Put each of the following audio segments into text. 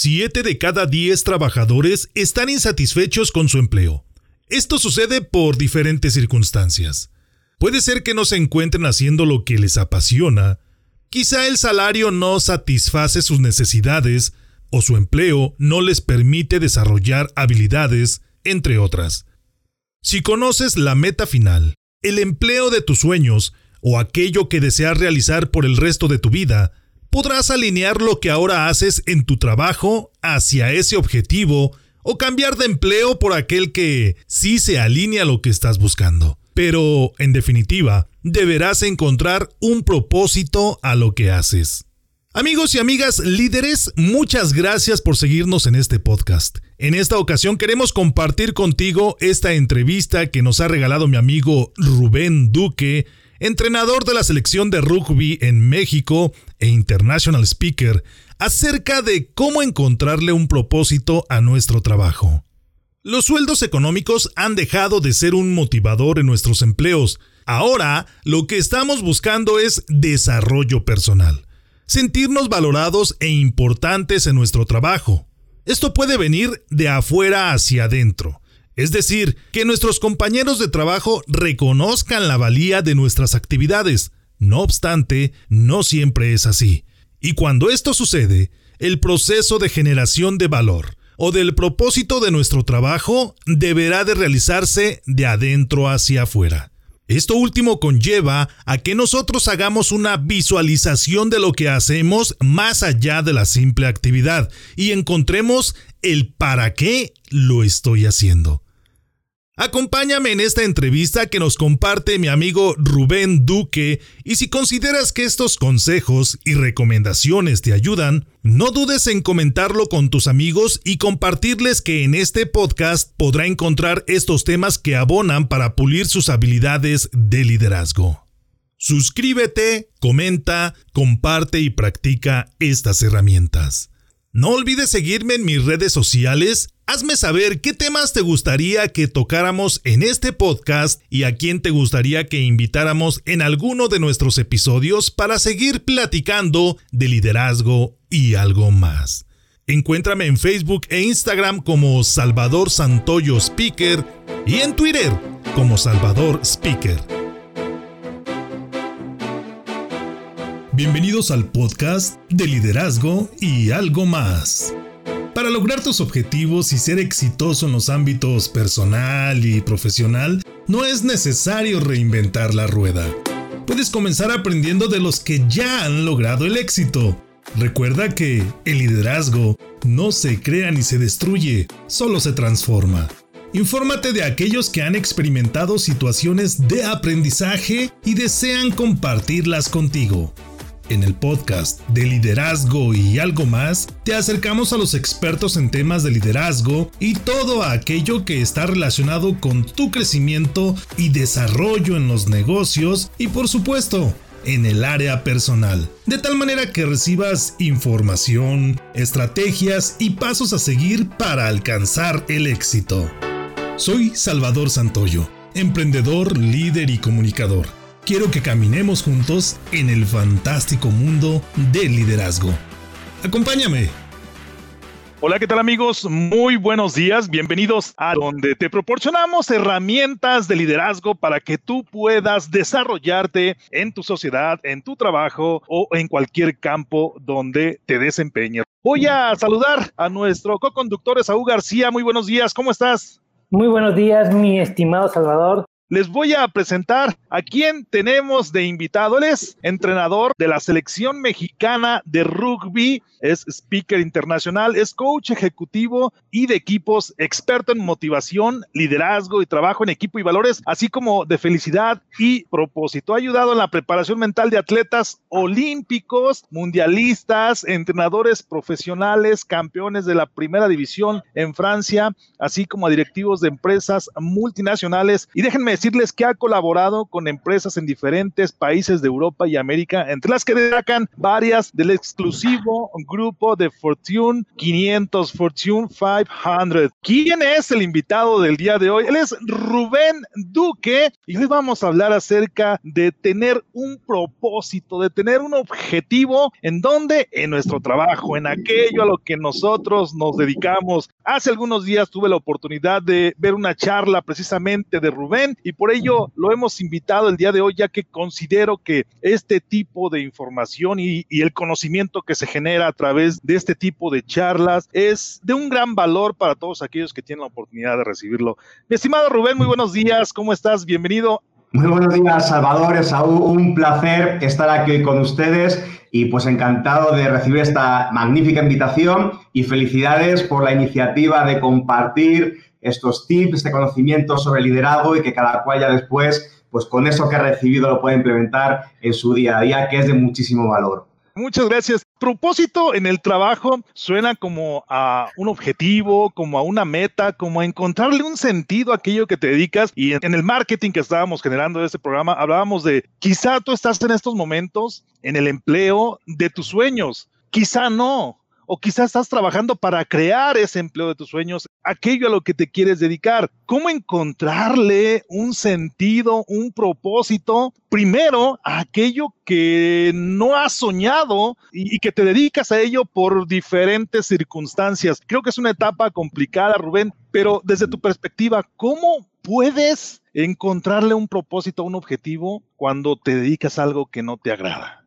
Siete de cada diez trabajadores están insatisfechos con su empleo. Esto sucede por diferentes circunstancias. Puede ser que no se encuentren haciendo lo que les apasiona, quizá el salario no satisface sus necesidades o su empleo no les permite desarrollar habilidades, entre otras. Si conoces la meta final, el empleo de tus sueños o aquello que deseas realizar por el resto de tu vida, podrás alinear lo que ahora haces en tu trabajo hacia ese objetivo o cambiar de empleo por aquel que sí se alinea a lo que estás buscando. Pero, en definitiva, deberás encontrar un propósito a lo que haces. Amigos y amigas líderes, muchas gracias por seguirnos en este podcast. En esta ocasión queremos compartir contigo esta entrevista que nos ha regalado mi amigo Rubén Duque, entrenador de la selección de rugby en México e international speaker, acerca de cómo encontrarle un propósito a nuestro trabajo. Los sueldos económicos han dejado de ser un motivador en nuestros empleos. Ahora lo que estamos buscando es desarrollo personal, sentirnos valorados e importantes en nuestro trabajo. Esto puede venir de afuera hacia adentro es decir, que nuestros compañeros de trabajo reconozcan la valía de nuestras actividades. No obstante, no siempre es así. Y cuando esto sucede, el proceso de generación de valor o del propósito de nuestro trabajo deberá de realizarse de adentro hacia afuera. Esto último conlleva a que nosotros hagamos una visualización de lo que hacemos más allá de la simple actividad y encontremos el para qué lo estoy haciendo. Acompáñame en esta entrevista que nos comparte mi amigo Rubén Duque y si consideras que estos consejos y recomendaciones te ayudan, no dudes en comentarlo con tus amigos y compartirles que en este podcast podrá encontrar estos temas que abonan para pulir sus habilidades de liderazgo. Suscríbete, comenta, comparte y practica estas herramientas. No olvides seguirme en mis redes sociales Hazme saber qué temas te gustaría que tocáramos en este podcast y a quién te gustaría que invitáramos en alguno de nuestros episodios para seguir platicando de liderazgo y algo más. Encuéntrame en Facebook e Instagram como Salvador Santoyo Speaker y en Twitter como Salvador Speaker. Bienvenidos al podcast de liderazgo y algo más. Para lograr tus objetivos y ser exitoso en los ámbitos personal y profesional, no es necesario reinventar la rueda. Puedes comenzar aprendiendo de los que ya han logrado el éxito. Recuerda que el liderazgo no se crea ni se destruye, solo se transforma. Infórmate de aquellos que han experimentado situaciones de aprendizaje y desean compartirlas contigo. En el podcast de liderazgo y algo más, te acercamos a los expertos en temas de liderazgo y todo aquello que está relacionado con tu crecimiento y desarrollo en los negocios y por supuesto en el área personal, de tal manera que recibas información, estrategias y pasos a seguir para alcanzar el éxito. Soy Salvador Santoyo, emprendedor, líder y comunicador quiero que caminemos juntos en el fantástico mundo del liderazgo. Acompáñame. Hola, ¿qué tal amigos? Muy buenos días, bienvenidos a donde te proporcionamos herramientas de liderazgo para que tú puedas desarrollarte en tu sociedad, en tu trabajo o en cualquier campo donde te desempeñes. Voy a saludar a nuestro co-conductor Saúl García. Muy buenos días, ¿cómo estás? Muy buenos días, mi estimado Salvador les voy a presentar a quien tenemos de invitado. Él es entrenador de la selección mexicana de rugby, es speaker internacional, es coach ejecutivo y de equipos, experto en motivación, liderazgo y trabajo en equipo y valores, así como de felicidad y propósito. Ha ayudado en la preparación mental de atletas olímpicos, mundialistas, entrenadores profesionales, campeones de la primera división en Francia, así como a directivos de empresas multinacionales. Y déjenme decirles que ha colaborado con empresas en diferentes países de Europa y América, entre las que destacan varias del exclusivo grupo de Fortune 500, Fortune 500. ¿Quién es el invitado del día de hoy? Él es Rubén Duque y hoy vamos a hablar acerca de tener un propósito, de tener un objetivo en donde en nuestro trabajo, en aquello a lo que nosotros nos dedicamos. Hace algunos días tuve la oportunidad de ver una charla precisamente de Rubén y por ello lo hemos invitado el día de hoy ya que considero que este tipo de información y, y el conocimiento que se genera a través de este tipo de charlas es de un gran valor para todos aquellos que tienen la oportunidad de recibirlo. Mi estimado Rubén, muy buenos días, ¿cómo estás? Bienvenido. Muy buenos días, Salvador. Es un placer estar aquí con ustedes y pues encantado de recibir esta magnífica invitación y felicidades por la iniciativa de compartir estos tips, este conocimiento sobre liderazgo y que cada cual ya después, pues con eso que ha recibido lo puede implementar en su día a día, que es de muchísimo valor. Muchas gracias. Propósito en el trabajo suena como a un objetivo, como a una meta, como a encontrarle un sentido a aquello que te dedicas. Y en el marketing que estábamos generando de este programa, hablábamos de quizá tú estás en estos momentos en el empleo de tus sueños. Quizá no, o quizás estás trabajando para crear ese empleo de tus sueños, aquello a lo que te quieres dedicar. ¿Cómo encontrarle un sentido, un propósito? Primero, a aquello que no has soñado y, que te dedicas a ello por diferentes circunstancias. Creo que es una etapa complicada, Rubén, pero desde tu perspectiva, ¿cómo puedes encontrarle un propósito, un objetivo cuando te dedicas a algo que no te agrada?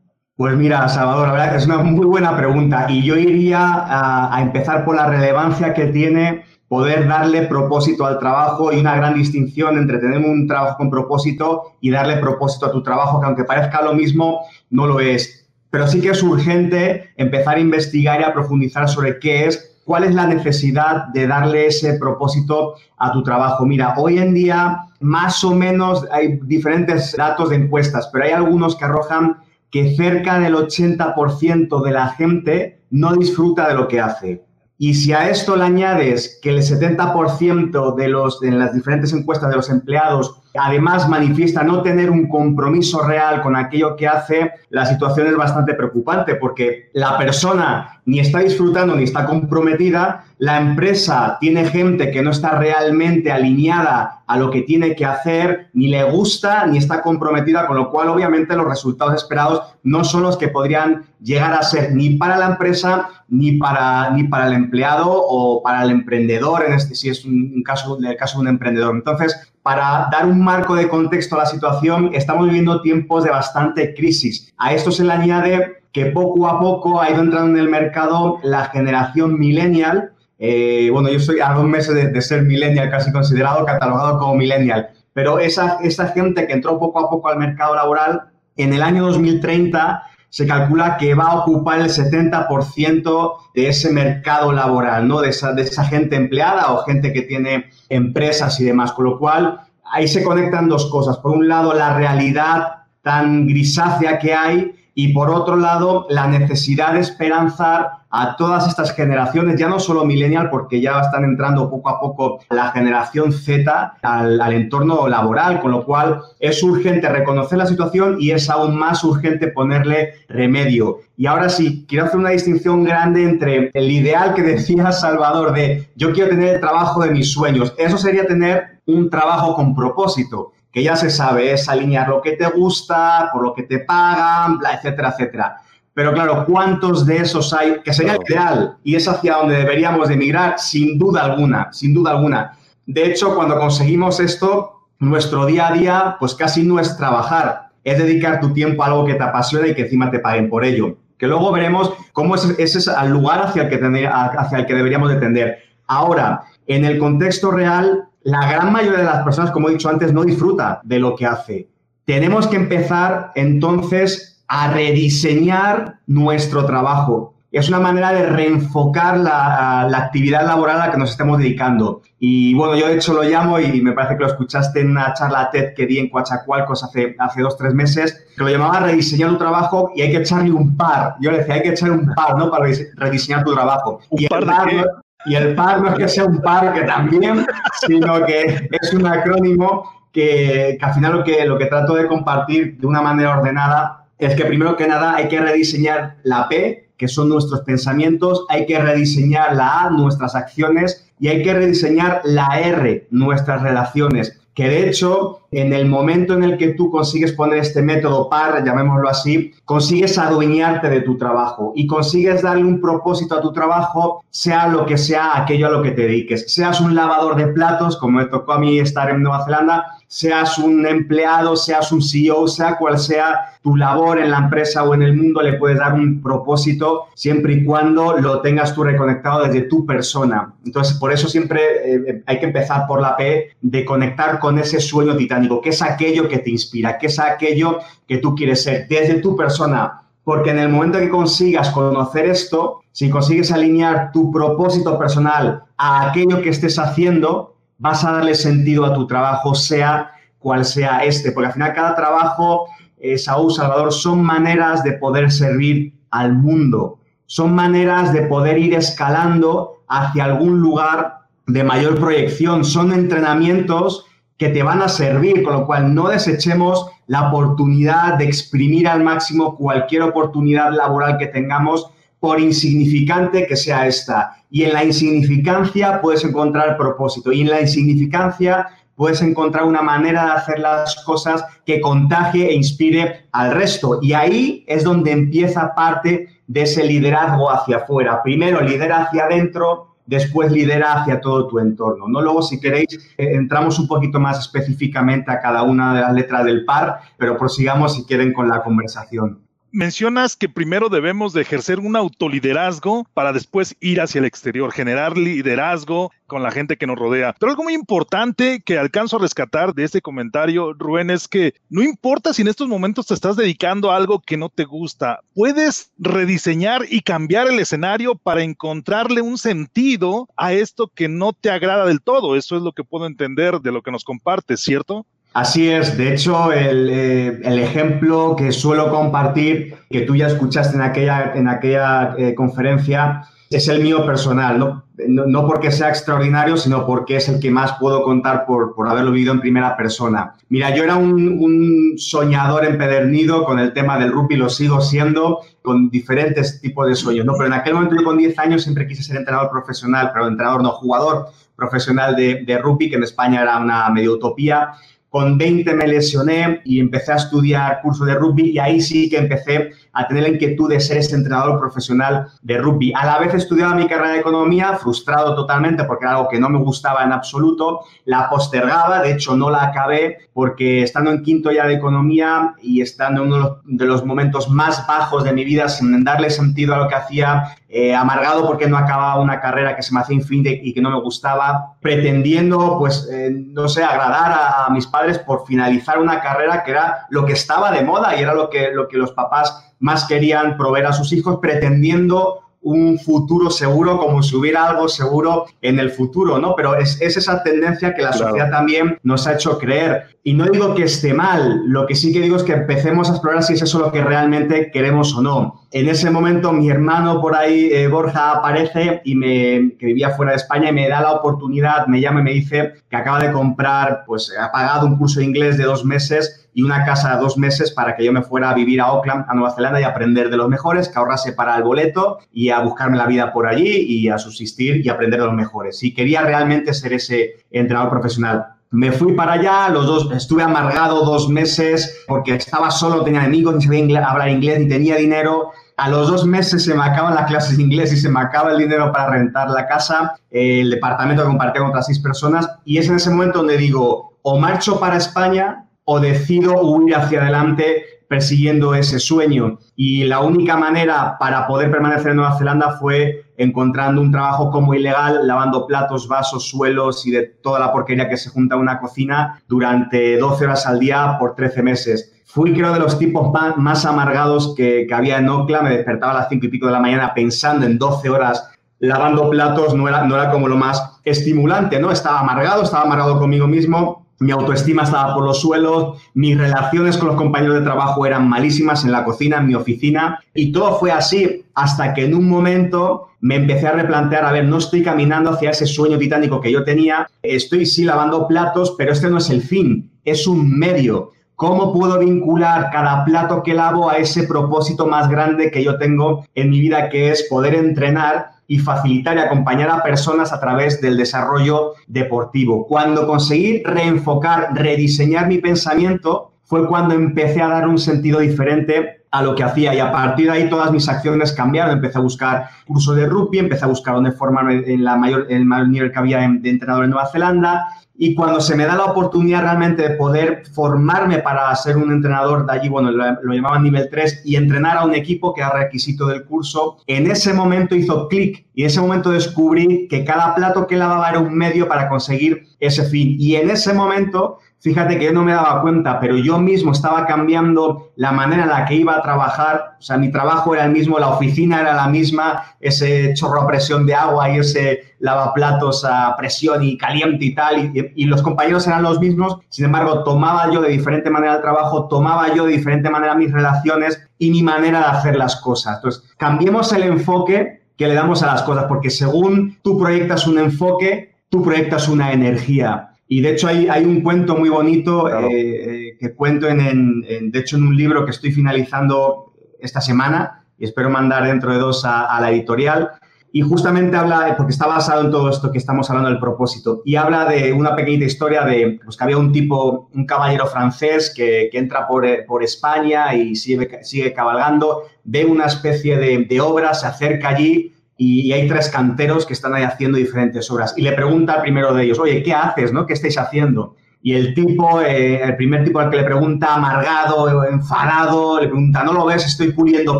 Pues mira, Salvador, la verdad es una muy buena pregunta y yo iría a, empezar por la relevancia que tiene poder darle propósito al trabajo y una gran distinción entre tener un trabajo con propósito y darle propósito a tu trabajo, que aunque parezca lo mismo, no lo es. Pero sí que es urgente empezar a investigar y a profundizar sobre qué es, cuál es la necesidad de darle ese propósito a tu trabajo. Mira, hoy en día más o menos hay diferentes datos de encuestas, pero hay algunos que arrojan que cerca del 80% de la gente no disfruta de lo que hace. Y si a esto le añades que el 70% de los, en las diferentes encuestas de los empleados además manifiesta no tener un compromiso real con aquello que hace, la situación es bastante preocupante porque la persona ni está disfrutando ni está comprometida, la empresa tiene gente que no está realmente alineada a lo que tiene que hacer, ni le gusta, ni está comprometida, con lo cual obviamente los resultados esperados no son los que podrían llegar a ser ni para la empresa, ni para, ni para el empleado o para el emprendedor, en este si es un, caso, el caso de un emprendedor. Entonces, para dar un marco de contexto a la situación, estamos viviendo tiempos de bastante crisis. A esto se le añade que poco a poco ha ido entrando en el mercado la generación millennial. Eh, bueno, yo soy a dos meses de, ser millennial, casi considerado, catalogado como millennial. Pero esa, esa gente que entró poco a poco al mercado laboral, en el año 2030 se calcula que va a ocupar el 70% de ese mercado laboral, ¿no? De esa, de esa gente empleada o gente que tiene empresas y demás. Con lo cual, ahí se conectan dos cosas. Por un lado, la realidad tan grisácea que hay y por otro lado, la necesidad de esperanzar a todas estas generaciones, ya no solo millennial, porque ya están entrando poco a poco la generación Z al, entorno laboral, con lo cual es urgente reconocer la situación y es aún más urgente ponerle remedio. Y ahora sí, quiero hacer una distinción grande entre el ideal que decía Salvador de yo quiero tener el trabajo de mis sueños. Eso sería tener un trabajo con propósito que ya se sabe, es alinear lo que te gusta, por lo que te pagan, bla, etcétera, etcétera. Pero claro, ¿cuántos de esos hay que sería ideal y es hacia donde deberíamos de emigrar? Sin duda alguna, sin duda alguna. De hecho, cuando conseguimos esto, nuestro día a día, pues casi no es trabajar, es dedicar tu tiempo a algo que te apasiona y que encima te paguen por ello. Que luego veremos cómo es, ese es el lugar hacia el, que hacia el que deberíamos de tender. Ahora, en el contexto real, la gran mayoría de las personas, como he dicho antes, no disfruta de lo que hace. Tenemos que empezar entonces a rediseñar nuestro trabajo. Es una manera de reenfocar la, actividad laboral a la que nos estemos dedicando. Y bueno, yo de hecho lo llamo y me parece que lo escuchaste en una charla TED que di en Coachacualcos hace, hace dos, tres meses, que lo llamaba rediseñar tu trabajo y hay que echarle un par. Yo le decía, hay que echar un par, ¿no? Para rediseñar tu trabajo. y par de y el PAR no es que sea un par que también, sino que es un acrónimo que, al final lo que, lo que trato de compartir de una manera ordenada es que primero que nada hay que rediseñar la P, que son nuestros pensamientos, hay que rediseñar la A, nuestras acciones, y hay que rediseñar la R, nuestras relaciones que de hecho, en el momento en el que tú consigues poner este método PAR, llamémoslo así, consigues adueñarte de tu trabajo y consigues darle un propósito a tu trabajo, sea lo que sea aquello a lo que te dediques. Seas un lavador de platos, como me tocó a mí estar en Nueva Zelanda, seas un empleado, seas un CEO, sea cual sea tu labor en la empresa o en el mundo, le puedes dar un propósito siempre y cuando lo tengas tú reconectado desde tu persona. Entonces, por eso siempre eh, hay que empezar por la P de conectar con ese sueño titánico, que es aquello que te inspira, que es aquello que tú quieres ser desde tu persona. Porque en el momento que consigas conocer esto, si consigues alinear tu propósito personal a aquello que estés haciendo, vas a darle sentido a tu trabajo, sea cual sea este, porque al final cada trabajo, eh, Saúl, Salvador, son maneras de poder servir al mundo, son maneras de poder ir escalando hacia algún lugar de mayor proyección, son entrenamientos que te van a servir, con lo cual no desechemos la oportunidad de exprimir al máximo cualquier oportunidad laboral que tengamos por insignificante que sea esta. Y en la insignificancia puedes encontrar propósito. Y en la insignificancia puedes encontrar una manera de hacer las cosas que contagie e inspire al resto. Y ahí es donde empieza parte de ese liderazgo hacia afuera. Primero lidera hacia adentro, después lidera hacia todo tu entorno. ¿no? Luego, si queréis, eh, entramos un poquito más específicamente a cada una de las letras del par, pero prosigamos si quieren con la conversación mencionas que primero debemos de ejercer un autoliderazgo para después ir hacia el exterior, generar liderazgo con la gente que nos rodea. Pero algo muy importante que alcanzo a rescatar de este comentario, Rubén, es que no importa si en estos momentos te estás dedicando a algo que no te gusta, puedes rediseñar y cambiar el escenario para encontrarle un sentido a esto que no te agrada del todo. Eso es lo que puedo entender de lo que nos compartes, ¿cierto? Así es, de hecho, el, eh, ejemplo que suelo compartir, que tú ya escuchaste en aquella, en aquella eh, conferencia, es el mío personal, ¿no? ¿no? porque sea extraordinario, sino porque es el que más puedo contar por, por haberlo vivido en primera persona. Mira, yo era un, un, soñador empedernido con el tema del rugby, lo sigo siendo, con diferentes tipos de sueños, ¿no? Pero en aquel momento, con 10 años, siempre quise ser entrenador profesional, pero entrenador no, jugador profesional de, de rugby, que en España era una medio utopía. Con 20 me lesioné y empecé a estudiar curso de rugby y ahí sí que empecé a tener la inquietud de ser ese entrenador profesional de rugby. A la vez estudiaba mi carrera de economía, frustrado totalmente porque era algo que no me gustaba en absoluto, la postergaba, de hecho no la acabé porque estando en quinto ya de economía y estando en uno de los momentos más bajos de mi vida sin darle sentido a lo que hacía, eh, amargado porque no acababa una carrera que se me hacía infinita y que no me gustaba, pretendiendo, pues, eh, no sé, agradar a, mis padres por finalizar una carrera que era lo que estaba de moda y era lo que, lo que los papás más querían proveer a sus hijos, pretendiendo un futuro seguro, como si hubiera algo seguro en el futuro, ¿no? Pero es, esa tendencia que la sociedad también nos ha hecho creer. Y no digo que esté mal, lo que sí que digo es que empecemos a explorar si es eso lo que realmente queremos o no. En ese momento mi hermano por ahí, eh, Borja, aparece y me, que vivía fuera de España y me da la oportunidad, me llama y me dice que acaba de comprar, pues ha pagado un curso de inglés de dos meses y una casa de dos meses para que yo me fuera a vivir a Auckland, a Nueva Zelanda y aprender de los mejores, que ahorrase para el boleto y a buscarme la vida por allí y a subsistir y aprender de los mejores. Si quería realmente ser ese entrenador profesional. Me fui para allá, los dos, estuve amargado dos meses porque estaba solo, tenía amigos, ni sabía hablar inglés, ni tenía dinero. A los dos meses se me acaban las clases de inglés y se me acaba el dinero para rentar la casa, el departamento que compartía con otras seis personas. Y es en ese momento donde digo, o marcho para España o decido huir hacia adelante persiguiendo ese sueño. Y la única manera para poder permanecer en Nueva Zelanda fue encontrando un trabajo como ilegal, lavando platos, vasos, suelos y de toda la porquería que se junta en una cocina durante 12 horas al día por 13 meses. Fui, creo, de los tipos más, amargados que, había en Oakland. Me despertaba a las 5 y pico de la mañana pensando en 12 horas lavando platos. No era, no era como lo más estimulante, ¿no? Estaba amargado, estaba amargado conmigo mismo mi autoestima estaba por los suelos, mis relaciones con los compañeros de trabajo eran malísimas en la cocina, en mi oficina, y todo fue así hasta que en un momento me empecé a replantear, a ver, no estoy caminando hacia ese sueño titánico que yo tenía, estoy sí lavando platos, pero este no es el fin. es un medio. ¿Cómo puedo vincular cada plato que lavo a ese propósito más grande que yo tengo en mi vida, que es poder entrenar y facilitar y acompañar a personas a través del desarrollo deportivo? Cuando conseguí reenfocar, rediseñar mi pensamiento, fue cuando empecé a dar un sentido diferente a lo que hacía y a partir de ahí todas mis acciones cambiaron. Empecé a buscar cursos de rugby, empecé a buscar dónde formarme en, la mayor, el mayor nivel que había de entrenador en Nueva Zelanda y cuando se me da la oportunidad realmente de poder formarme para ser un entrenador de allí, bueno, lo, llamaban nivel 3, y entrenar a un equipo que era requisito del curso, en ese momento hizo clic y en ese momento descubrí que cada plato que lavaba era un medio para conseguir ese fin. Y en ese momento fíjate que yo no me daba cuenta, pero yo mismo estaba cambiando la manera en la que iba a trabajar. O sea, mi trabajo era el mismo, la oficina era la misma, ese chorro a presión de agua y ese lavaplatos a presión y caliente y tal, y, los compañeros eran los mismos. Sin embargo, tomaba yo de diferente manera el trabajo, tomaba yo de diferente manera mis relaciones y mi manera de hacer las cosas. Entonces, cambiemos el enfoque que le damos a las cosas, porque según tú proyectas un enfoque, tú proyectas una energía. Y de hecho hay, hay un cuento muy bonito eh, eh, que cuento en, de hecho en un libro que estoy finalizando esta semana y espero mandar dentro de dos a, la editorial. Y justamente habla, porque está basado en todo esto que estamos hablando del propósito, y habla de una pequeñita historia de pues, que había un tipo, un caballero francés que, que entra por, por, España y sigue, sigue cabalgando, ve una especie de, de obra, se acerca allí y hay tres canteros que están ahí haciendo diferentes obras. Y le pregunta al primero de ellos, oye, ¿qué haces? ¿no? ¿Qué estáis haciendo? Y el tipo, eh, el primer tipo al que le pregunta, amargado, enfadado, le pregunta, ¿no lo ves? Estoy puliendo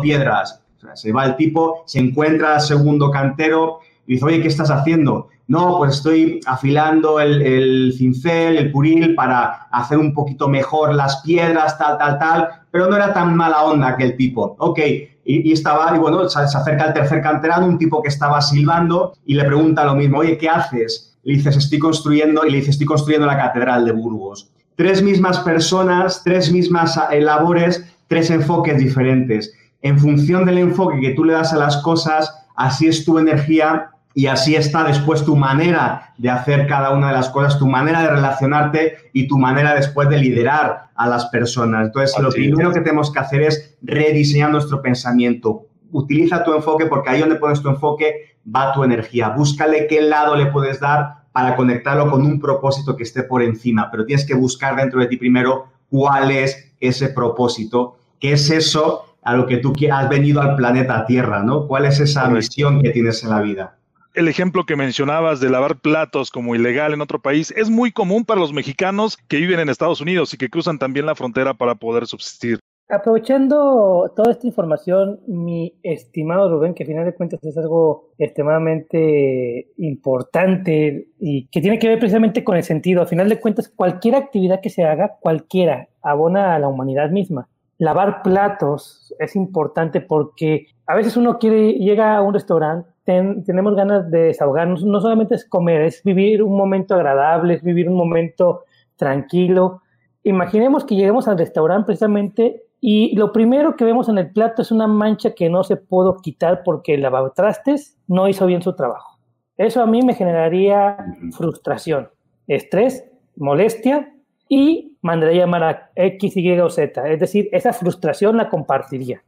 piedras. se va el tipo, se encuentra al segundo cantero y dice, oye, ¿qué estás haciendo? No, pues estoy afilando el, el, cincel, el puril para hacer un poquito mejor las piedras, tal, tal, tal, pero no era tan mala onda aquel tipo. Ok, y, estaba, y bueno, se, acerca el tercer canterano, un tipo que estaba silbando y le pregunta lo mismo, oye, ¿qué haces? Le dices, estoy construyendo, y le dice, estoy construyendo la catedral de Burgos. Tres mismas personas, tres mismas eh, labores, tres enfoques diferentes. En función del enfoque que tú le das a las cosas, así es tu energía y así está después tu manera de hacer cada una de las cosas, tu manera de relacionarte y tu manera después de liderar a las personas. Entonces, lo primero que tenemos que hacer es rediseñar nuestro pensamiento. Utiliza tu enfoque porque ahí donde pones tu enfoque va tu energía. Búscale qué lado le puedes dar para conectarlo con un propósito que esté por encima, pero tienes que buscar dentro de ti primero cuál es ese propósito, qué es eso a lo que tú has venido al planeta Tierra, ¿no? ¿Cuál es esa misión que tienes en la vida? El ejemplo que mencionabas de lavar platos como ilegal en otro país es muy común para los mexicanos que viven en Estados Unidos y que cruzan también la frontera para poder subsistir. Aprovechando toda esta información, mi estimado Rubén, que al final de cuentas es algo extremadamente importante y que tiene que ver precisamente con el sentido. Al final de cuentas, cualquier actividad que se haga, cualquiera, abona a la humanidad misma. Lavar platos es importante porque a veces uno quiere, llega a un restaurante tenemos ganas de desahogarnos, no solamente es comer, es vivir un momento agradable, es vivir un momento tranquilo. Imaginemos que lleguemos al restaurante precisamente y lo primero que vemos en el plato es una mancha que no se pudo quitar porque el lavatrastes no hizo bien su trabajo. Eso a mí me generaría frustración, estrés, molestia y mandaría llamar a X, Y o Z. Es decir, esa frustración la compartiría.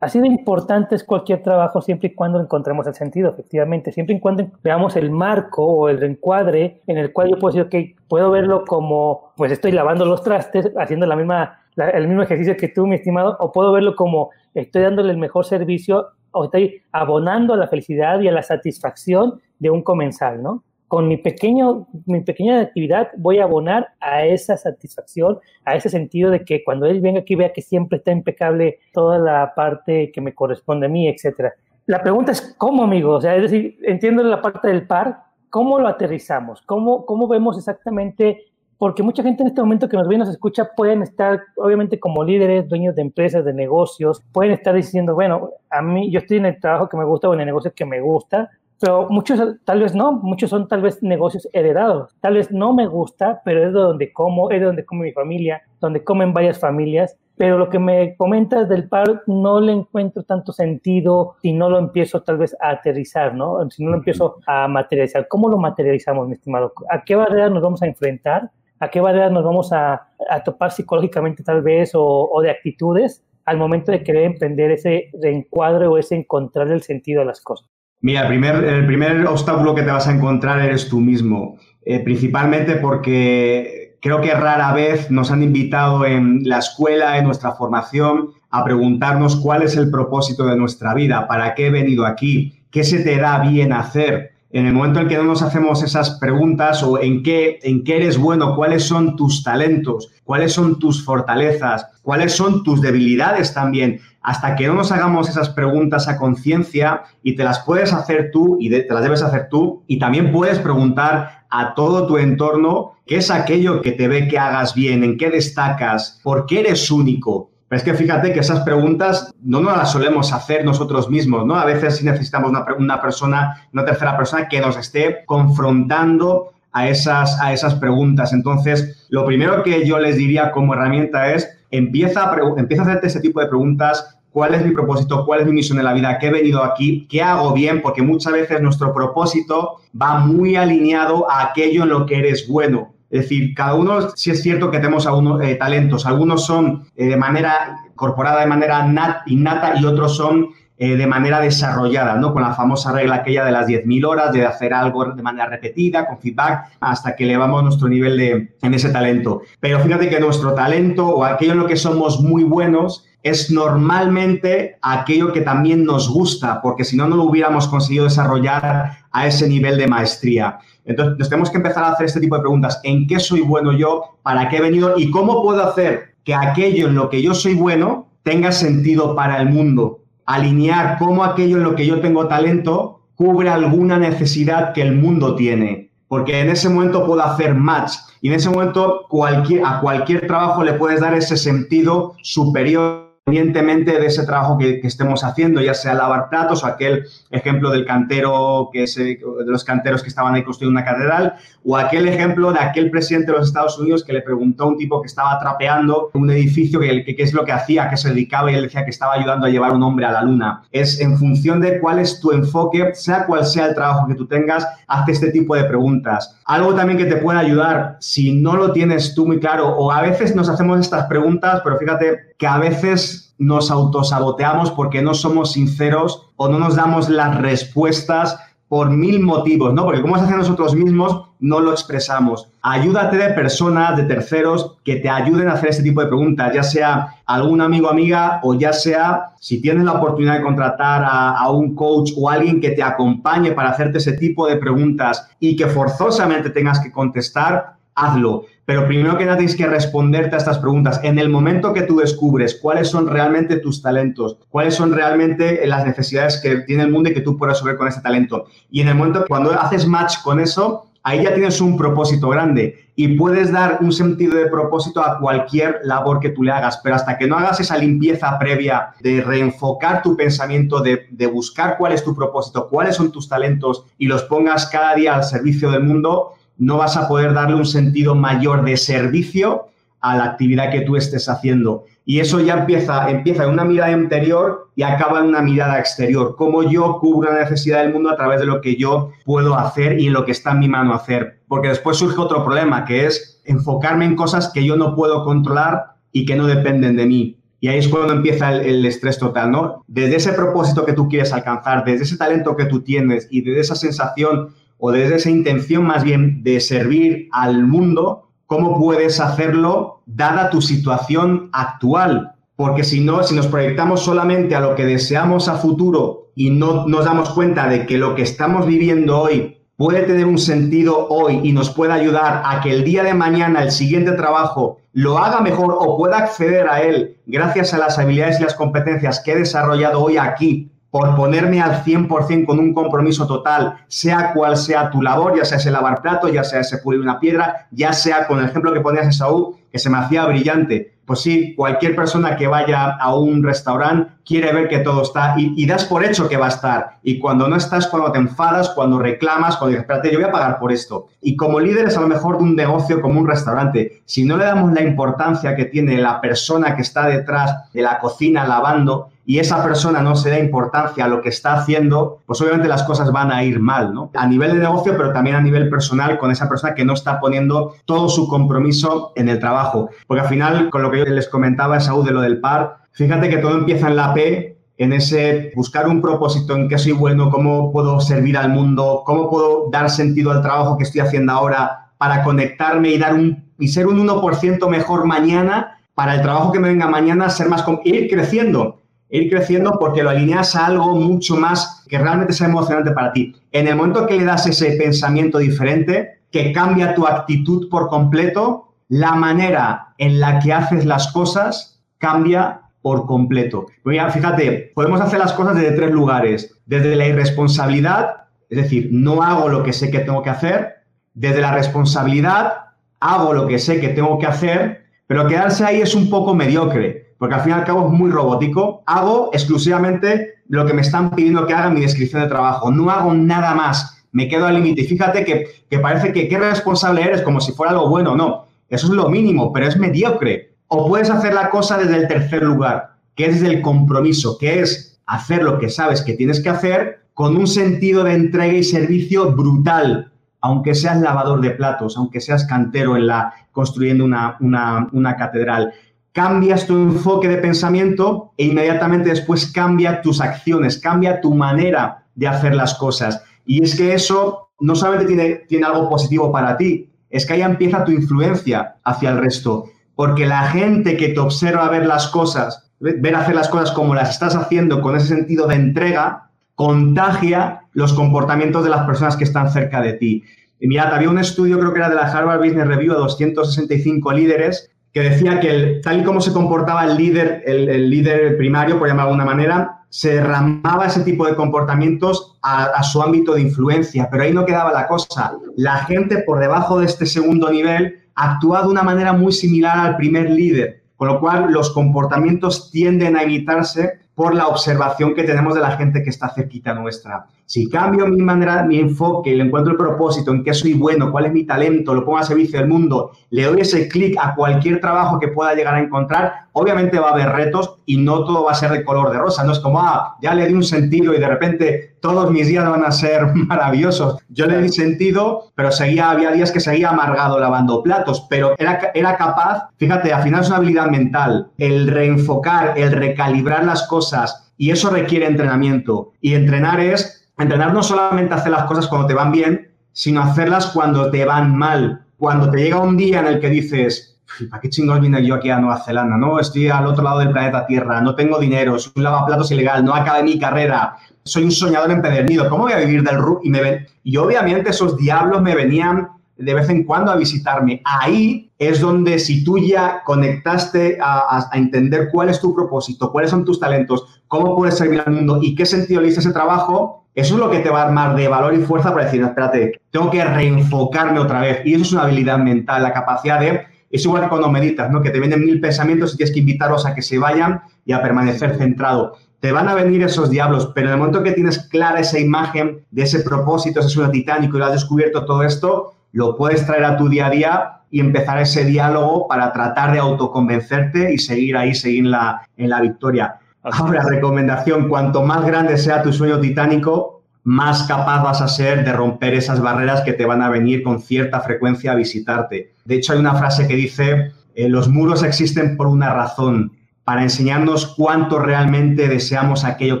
Así de importante es cualquier trabajo siempre y cuando encontremos el sentido, efectivamente, siempre y cuando veamos el marco o el reencuadre en el cual yo puedo decir, ok, puedo verlo como, pues estoy lavando los trastes, haciendo la misma, el mismo ejercicio que tú, mi estimado, o puedo verlo como estoy dándole el mejor servicio o estoy abonando a la felicidad y a la satisfacción de un comensal, ¿no? Con mi, pequeño, mi pequeña actividad voy a abonar a esa satisfacción, a ese sentido de que cuando él venga aquí vea que siempre está impecable toda la parte que me corresponde a mí, etcétera. La pregunta es cómo, amigo, o sea, es decir, entiendo la parte del par, ¿cómo lo aterrizamos? ¿Cómo, cómo vemos exactamente? Porque mucha gente en este momento que nos ve y nos escucha pueden estar, obviamente, como líderes, dueños de empresas, de negocios, pueden estar diciendo, bueno, a mí yo estoy en el trabajo que me gusta o en el negocio que me gusta, pero muchos tal vez no, muchos son tal vez negocios heredados. Tal vez no me gusta, pero es de donde como, es de donde come mi familia, donde comen varias familias. Pero lo que me comentas del par no le encuentro tanto sentido si no lo empiezo tal vez a aterrizar, ¿no? Si no lo empiezo a materializar. ¿Cómo lo materializamos, mi estimado? ¿A qué barrera nos vamos a enfrentar a qué barreras nos vamos a, topar psicológicamente tal vez o, de actitudes al momento de querer emprender ese reencuadre o ese encontrar el sentido de las cosas. Mira, el primer, obstáculo que te vas a encontrar eres tú mismo, eh, principalmente porque creo que rara vez nos han invitado en la escuela, en nuestra formación, a preguntarnos cuál es el propósito de nuestra vida, para qué he venido aquí, qué se te da bien hacer. En el momento en que no nos hacemos esas preguntas o en qué, en qué eres bueno, cuáles son tus talentos, cuáles son tus fortalezas, cuáles son tus debilidades también, hasta que no nos hagamos esas preguntas a conciencia y te las puedes hacer tú y te las debes hacer tú y también puedes preguntar a todo tu entorno qué es aquello que te ve que hagas bien, en qué destacas, por qué eres único, es que fíjate que esas preguntas no nos las solemos hacer nosotros mismos, ¿no? A veces sí necesitamos una, una persona, una tercera persona que nos esté confrontando a esas, a esas preguntas. Entonces, lo primero que yo les diría como herramienta es, empieza a, empieza a hacerte ese tipo de preguntas, cuál es mi propósito, cuál es mi misión en la vida, qué he venido aquí, qué hago bien, porque muchas veces nuestro propósito va muy alineado a aquello en lo que eres bueno. Es decir, cada uno, sí es cierto que tenemos algunos eh, talentos, algunos son eh, de manera incorporada, de manera innata y otros son eh, de manera desarrollada, ¿no? Con la famosa regla aquella de las 10.000 horas, de hacer algo de manera repetida, con feedback, hasta que elevamos nuestro nivel de, en ese talento. Pero fíjate que nuestro talento o aquello en lo que somos muy buenos es normalmente aquello que también nos gusta, porque si no, no lo hubiéramos conseguido desarrollar a ese nivel de maestría. Entonces, tenemos que empezar a hacer este tipo de preguntas. ¿En qué soy bueno yo? ¿Para qué he venido? ¿Y cómo puedo hacer que aquello en lo que yo soy bueno tenga sentido para el mundo? Alinear cómo aquello en lo que yo tengo talento cubre alguna necesidad que el mundo tiene. Porque en ese momento puedo hacer match y en ese momento cualquier, a cualquier trabajo le puedes dar ese sentido superior independientemente de ese trabajo que, estemos haciendo, ya sea lavar platos o aquel ejemplo del cantero, que es, de los canteros que estaban ahí construyendo una catedral, o aquel ejemplo de aquel presidente de los Estados Unidos que le preguntó a un tipo que estaba trapeando un edificio que, es lo que hacía, que se dedicaba y él decía que estaba ayudando a llevar un hombre a la luna. Es en función de cuál es tu enfoque, sea cual sea el trabajo que tú tengas, hazte este tipo de preguntas. Algo también que te puede ayudar, si no lo tienes tú muy claro, o a veces nos hacemos estas preguntas, pero fíjate que a veces nos autosaboteamos porque no somos sinceros o no nos damos las respuestas por mil motivos, ¿no? Porque como hace nosotros mismos, no lo expresamos. Ayúdate de personas, de terceros, que te ayuden a hacer este tipo de preguntas, ya sea algún amigo o amiga o ya sea si tienes la oportunidad de contratar a, a, un coach o alguien que te acompañe para hacerte ese tipo de preguntas y que forzosamente tengas que contestar, hazlo. Pero primero que nada tienes que responderte a estas preguntas. En el momento que tú descubres cuáles son realmente tus talentos, cuáles son realmente las necesidades que tiene el mundo y que tú puedes resolver con ese talento. Y en el momento cuando haces match con eso, ahí ya tienes un propósito grande y puedes dar un sentido de propósito a cualquier labor que tú le hagas, pero hasta que no hagas esa limpieza previa de reenfocar tu pensamiento, de, buscar cuál es tu propósito, cuáles son tus talentos y los pongas cada día al servicio del mundo, no vas a poder darle un sentido mayor de servicio a la actividad que tú estés haciendo. Y eso ya empieza, empieza en una mirada interior y acaba en una mirada exterior. Cómo yo cubro la necesidad del mundo a través de lo que yo puedo hacer y lo que está en mi mano hacer. Porque después surge otro problema, que es enfocarme en cosas que yo no puedo controlar y que no dependen de mí. Y ahí es cuando empieza el, el, estrés total, ¿no? Desde ese propósito que tú quieres alcanzar, desde ese talento que tú tienes y desde esa sensación o desde esa intención más bien de servir al mundo, ¿cómo puedes hacerlo dada tu situación actual? Porque si no, si nos proyectamos solamente a lo que deseamos a futuro y no nos damos cuenta de que lo que estamos viviendo hoy puede tener un sentido hoy y nos puede ayudar a que el día de mañana el siguiente trabajo lo haga mejor o pueda acceder a él gracias a las habilidades y las competencias que he desarrollado hoy aquí por ponerme al 100% con un compromiso total, sea cual sea tu labor, ya sea ese lavar plato, ya sea ese pulir una piedra, ya sea con el ejemplo que ponías en Saúl, que se me hacía brillante. Pues sí, cualquier persona que vaya a un restaurante quiere ver que todo está y, das por hecho que va a estar. Y cuando no estás, cuando te enfadas, cuando reclamas, cuando dices, espérate, yo voy a pagar por esto. Y como líderes a lo mejor de un negocio como un restaurante, si no le damos la importancia que tiene la persona que está detrás de la cocina lavando, y esa persona no se da importancia a lo que está haciendo, pues obviamente las cosas van a ir mal, ¿no? A nivel de negocio, pero también a nivel personal con esa persona que no está poniendo todo su compromiso en el trabajo. Porque al final, con lo que yo les comentaba, Saúl, de lo del par, fíjate que todo empieza en la P, en ese buscar un propósito, en qué soy bueno, cómo puedo servir al mundo, cómo puedo dar sentido al trabajo que estoy haciendo ahora para conectarme y dar un y ser un 1% mejor mañana para el trabajo que me venga mañana, ser más ir creciendo ir creciendo porque lo alineas a algo mucho más que realmente sea emocionante para ti. En el momento que le das ese pensamiento diferente, que cambia tu actitud por completo, la manera en la que haces las cosas cambia por completo. fíjate, podemos hacer las cosas desde tres lugares. Desde la irresponsabilidad, es decir, no hago lo que sé que tengo que hacer. Desde la responsabilidad, hago lo que sé que tengo que hacer, pero quedarse ahí es un poco mediocre porque al fin y al cabo es muy robótico. Hago exclusivamente lo que me están pidiendo que haga en mi descripción de trabajo. No hago nada más. Me quedo al límite. Y fíjate que, parece que qué responsable eres, como si fuera algo bueno. No, eso es lo mínimo, pero es mediocre. O puedes hacer la cosa desde el tercer lugar, que es desde el compromiso, que es hacer lo que sabes que tienes que hacer con un sentido de entrega y servicio brutal, aunque seas lavador de platos, aunque seas cantero en la, construyendo una, una catedral cambias tu enfoque de pensamiento e inmediatamente después cambia tus acciones, cambia tu manera de hacer las cosas. Y es que eso no solamente tiene, tiene algo positivo para ti, es que ahí empieza tu influencia hacia el resto. Porque la gente que te observa ver las cosas, ver hacer las cosas como las estás haciendo con ese sentido de entrega, contagia los comportamientos de las personas que están cerca de ti. Y mirad, había un estudio, creo que era de la Harvard Business Review, a 265 líderes, que decía que tal y como se comportaba el líder, el, líder primario, por llamarlo de alguna manera, se derramaba ese tipo de comportamientos a, su ámbito de influencia, pero ahí no quedaba la cosa. La gente por debajo de este segundo nivel actúa de una manera muy similar al primer líder, con lo cual los comportamientos tienden a imitarse por la observación que tenemos de la gente que está cerquita nuestra. Si cambio mi manera, mi enfoque, le encuentro el propósito, en qué soy bueno, cuál es mi talento, lo pongo a servicio del mundo, le doy ese clic a cualquier trabajo que pueda llegar a encontrar, obviamente va a haber retos y no todo va a ser de color de rosa. No es como, ah, ya le di un sentido y de repente todos mis días van a ser maravillosos. Yo le di sentido, pero seguía, había días que seguía amargado lavando platos, pero era, era capaz, fíjate, al final es una habilidad mental, el reenfocar, el recalibrar las cosas y eso requiere entrenamiento. Y entrenar es Entrenar no solamente hacer las cosas cuando te van bien, sino hacerlas cuando te van mal. Cuando te llega un día en el que dices, ¿para qué chingos vine yo aquí a Nueva Zelanda? No, estoy al otro lado del planeta Tierra, no tengo dinero, soy un lavaplatos ilegal, no acabé mi carrera, soy un soñador empedernido, ¿cómo voy a vivir del RUC? Y, me ven... y obviamente esos diablos me venían de vez en cuando a visitarme. Ahí es donde si tú ya conectaste a, entender cuál es tu propósito, cuáles son tus talentos, cómo puedes servir al mundo y qué sentido le dice ese trabajo, eso es lo que te va a armar de valor y fuerza para decir, espérate, tengo que reenfocarme otra vez. Y eso es una habilidad mental, la capacidad de... Es igual que cuando meditas, ¿no? Que te vienen mil pensamientos y tienes que invitarlos a que se vayan y a permanecer centrado. Te van a venir esos diablos, pero en el momento que tienes clara esa imagen de ese propósito, ese sueño titánico y lo has descubierto todo esto, lo puedes traer a tu día a día y empezar ese diálogo para tratar de autoconvencerte y seguir ahí, seguir la, en la victoria. Ahora, recomendación, cuanto más grande sea tu sueño titánico, más capaz vas a ser de romper esas barreras que te van a venir con cierta frecuencia a visitarte. De hecho, hay una frase que dice, eh, los muros existen por una razón, para enseñarnos cuánto realmente deseamos aquello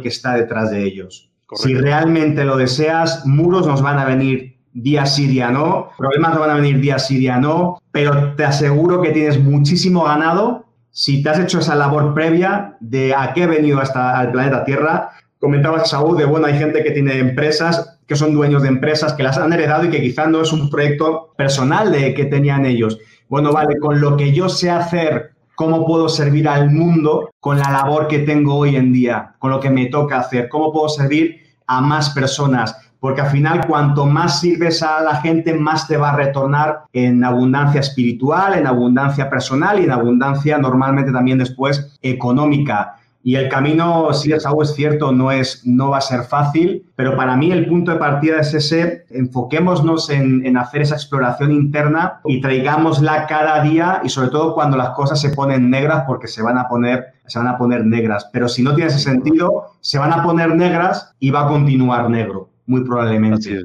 que está detrás de ellos. Si realmente lo deseas, muros nos van a venir día sí, día no, problemas nos van a venir día sí, día no, pero te aseguro que tienes muchísimo ganado si te has hecho esa labor previa de a qué he venido hasta el planeta Tierra, comentabas, Saúl, de bueno, hay gente que tiene empresas, que son dueños de empresas, que las han heredado y que quizás no es un proyecto personal de que tenían ellos. Bueno, vale, con lo que yo sé hacer, cómo puedo servir al mundo con la labor que tengo hoy en día, con lo que me toca hacer, cómo puedo servir a más personas porque al final cuanto más sirves a la gente, más te va a retornar en abundancia espiritual, en abundancia personal y en abundancia normalmente también después económica. Y el camino, si es algo es cierto, no, es, no va a ser fácil, pero para mí el punto de partida es ese, enfoquémonos en, en hacer esa exploración interna y traigámosla cada día y sobre todo cuando las cosas se ponen negras porque se van a poner se van a poner negras. Pero si no tiene ese sentido, se van a poner negras y va a continuar negro, muy probablemente.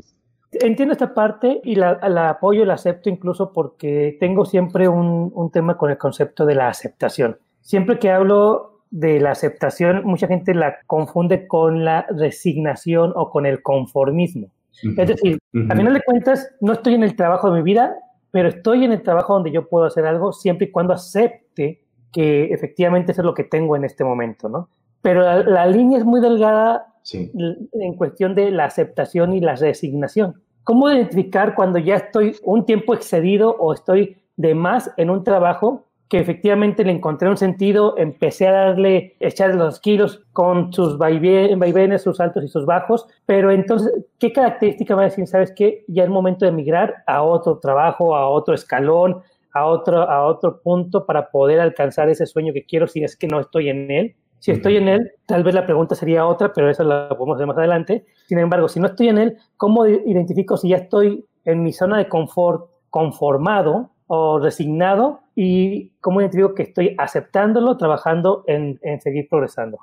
Entiendo esta parte y la, apoyo y la acepto incluso porque tengo siempre un, un tema con el concepto de la aceptación. Siempre que hablo de la aceptación, mucha gente la confunde con la resignación o con el conformismo. Es decir, a final de cuentas, no estoy en el trabajo de mi vida, pero estoy en el trabajo donde yo puedo hacer algo siempre y cuando acepte que efectivamente eso es lo que tengo en este momento, ¿no? Pero la, línea es muy delgada en cuestión de la aceptación y la resignación. ¿Cómo identificar cuando ya estoy un tiempo excedido o estoy de más en un trabajo que efectivamente le encontré un sentido, empecé a darle, echar los kilos con sus vaivenes, sus altos y sus bajos, pero entonces, ¿qué característica va a decir? ¿Sabes qué? Ya es momento de migrar a otro trabajo, a otro escalón, a otro, a otro punto para poder alcanzar ese sueño que quiero si es que no estoy en él. Si estoy en él, tal vez la pregunta sería otra, pero eso la podemos hacer más adelante. Sin embargo, si no estoy en él, ¿cómo identifico si ya estoy en mi zona de confort conformado o resignado y cómo identifico que estoy aceptándolo, trabajando en, seguir progresando?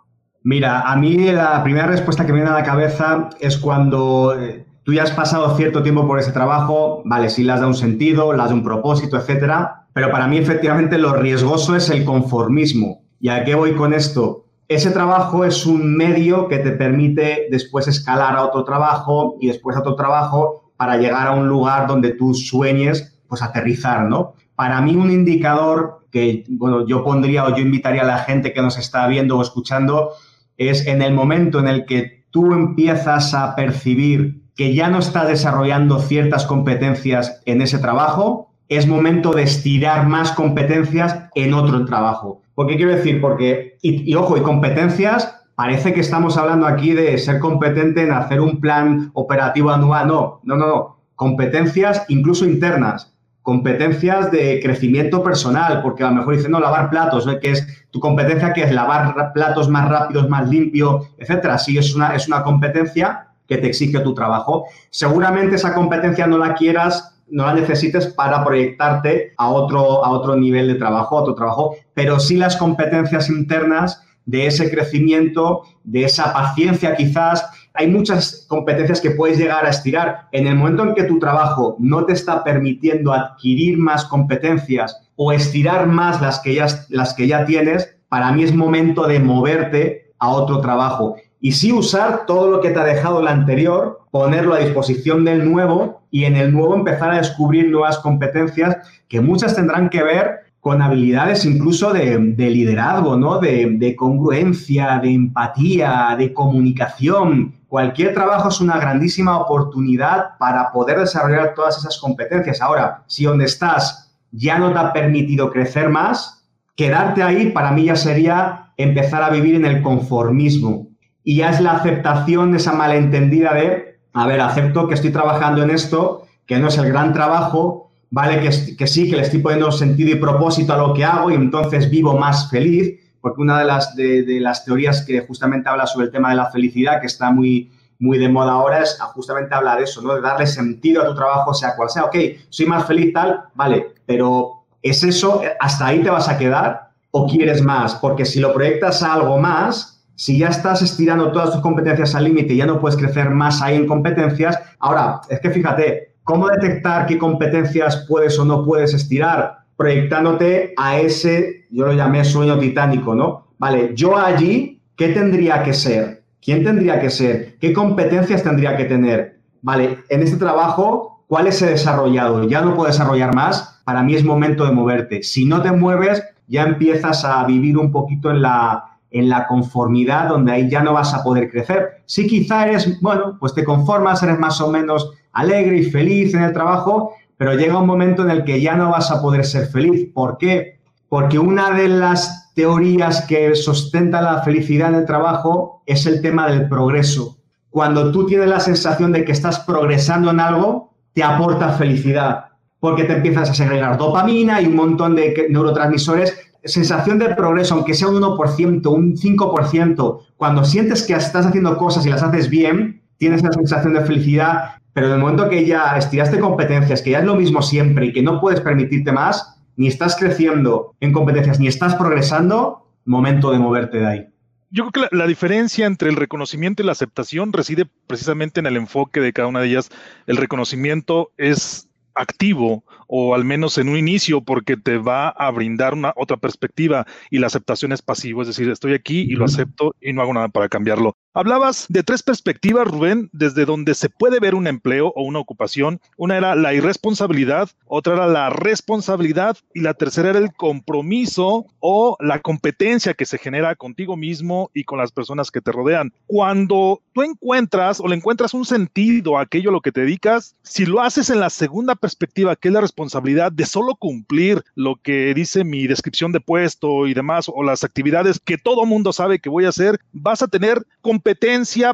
Mira, a mí la primera respuesta que me viene a la cabeza es cuando eh, tú ya has pasado cierto tiempo por ese trabajo, vale, sí le has dado un sentido, le has dado un propósito, etcétera, pero para mí efectivamente lo riesgoso es el conformismo. ¿Y a qué voy con esto? Ese trabajo es un medio que te permite después escalar a otro trabajo y después a otro trabajo para llegar a un lugar donde tú sueñes pues aterrizar, ¿no? Para mí un indicador que, bueno, yo pondría o yo invitaría a la gente que nos está viendo o escuchando es en el momento en el que tú empiezas a percibir que ya no estás desarrollando ciertas competencias en ese trabajo, es momento de estirar más competencias en otro trabajo. ¿Por qué quiero decir? Porque, y, y, ojo, y competencias, parece que estamos hablando aquí de ser competente en hacer un plan operativo anual. No, no, no, no. Competencias incluso internas competencias de crecimiento personal, porque a lo mejor dicen, no, lavar platos, que es tu competencia que es lavar platos más rápidos, más limpio, etcétera. Sí, es una, es una competencia que te exige tu trabajo. Seguramente esa competencia no la quieras, no la necesites para proyectarte a otro, a otro nivel de trabajo, a otro trabajo, pero sí las competencias internas de ese crecimiento, de esa paciencia quizás, hay muchas competencias que puedes llegar a estirar. En el momento en que tu trabajo no te está permitiendo adquirir más competencias o estirar más las que ya, las que ya tienes, para mí es momento de moverte a otro trabajo. Y sí usar todo lo que te ha dejado el anterior, ponerlo a disposición del nuevo y en el nuevo empezar a descubrir nuevas competencias que muchas tendrán que ver con habilidades incluso de, liderazgo, ¿no? De, de, congruencia, de empatía, de comunicación, cualquier trabajo es una grandísima oportunidad para poder desarrollar todas esas competencias. Ahora, si donde estás ya no te ha permitido crecer más, quedarte ahí para mí ya sería empezar a vivir en el conformismo. Y ya es la aceptación, esa malentendida de, a ver, acepto que estoy trabajando en esto, que no es el gran trabajo, vale que, que sí, que le estoy poniendo sentido y propósito a lo que hago y entonces vivo más feliz, porque una de las, teorías que justamente habla sobre el tema de la felicidad, que está muy, muy de moda ahora, es justamente hablar de eso, ¿no? De darle sentido a tu trabajo, sea cual sea. Ok, soy más feliz tal, vale, pero ¿es eso? ¿Hasta ahí te vas a quedar o quieres más? Porque si lo proyectas a algo más, si ya estás estirando todas tus competencias al límite y ya no puedes crecer más ahí en competencias, ahora, es que fíjate, ¿cómo detectar qué competencias puedes o no puedes estirar? Proyectándote a ese, yo lo llamé sueño titánico, ¿no? Vale, yo allí, ¿qué tendría que ser? ¿Quién tendría que ser? ¿Qué competencias tendría que tener? Vale, en este trabajo, ¿cuáles he desarrollado? Ya no puedo desarrollar más, para mí es momento de moverte. Si no te mueves, ya empiezas a vivir un poquito en la, en la conformidad, donde ahí ya no vas a poder crecer. Si quizá eres, bueno, pues te conformas, eres más o menos alegre y feliz en el trabajo, pero llega un momento en el que ya no vas a poder ser feliz. ¿Por qué? Porque una de las teorías que sustenta la felicidad en el trabajo es el tema del progreso. Cuando tú tienes la sensación de que estás progresando en algo, te aporta felicidad, porque te empiezas a segregar dopamina y un montón de neurotransmisores. Sensación de progreso, aunque sea un 1%, un 5%, cuando sientes que estás haciendo cosas y las haces bien, tienes la sensación de felicidad pero en el momento que ya estiraste competencias, que ya es lo mismo siempre y que no puedes permitirte más, ni estás creciendo en competencias, ni estás progresando, momento de moverte de ahí. Yo creo que la, diferencia entre el reconocimiento y la aceptación reside precisamente en el enfoque de cada una de ellas. El reconocimiento es activo o al menos en un inicio porque te va a brindar una otra perspectiva y la aceptación es pasivo, es decir, estoy aquí y lo acepto y no hago nada para cambiarlo. Hablabas de tres perspectivas, Rubén, desde donde se puede ver un empleo o una ocupación. Una era la irresponsabilidad, otra era la responsabilidad y la tercera era el compromiso o la competencia que se genera contigo mismo y con las personas que te rodean. Cuando tú encuentras o le encuentras un sentido a aquello a lo que te dedicas, si lo haces en la segunda perspectiva, que es la responsabilidad de solo cumplir lo que dice mi descripción de puesto y demás, o las actividades que todo mundo sabe que voy a hacer, vas a tener competencia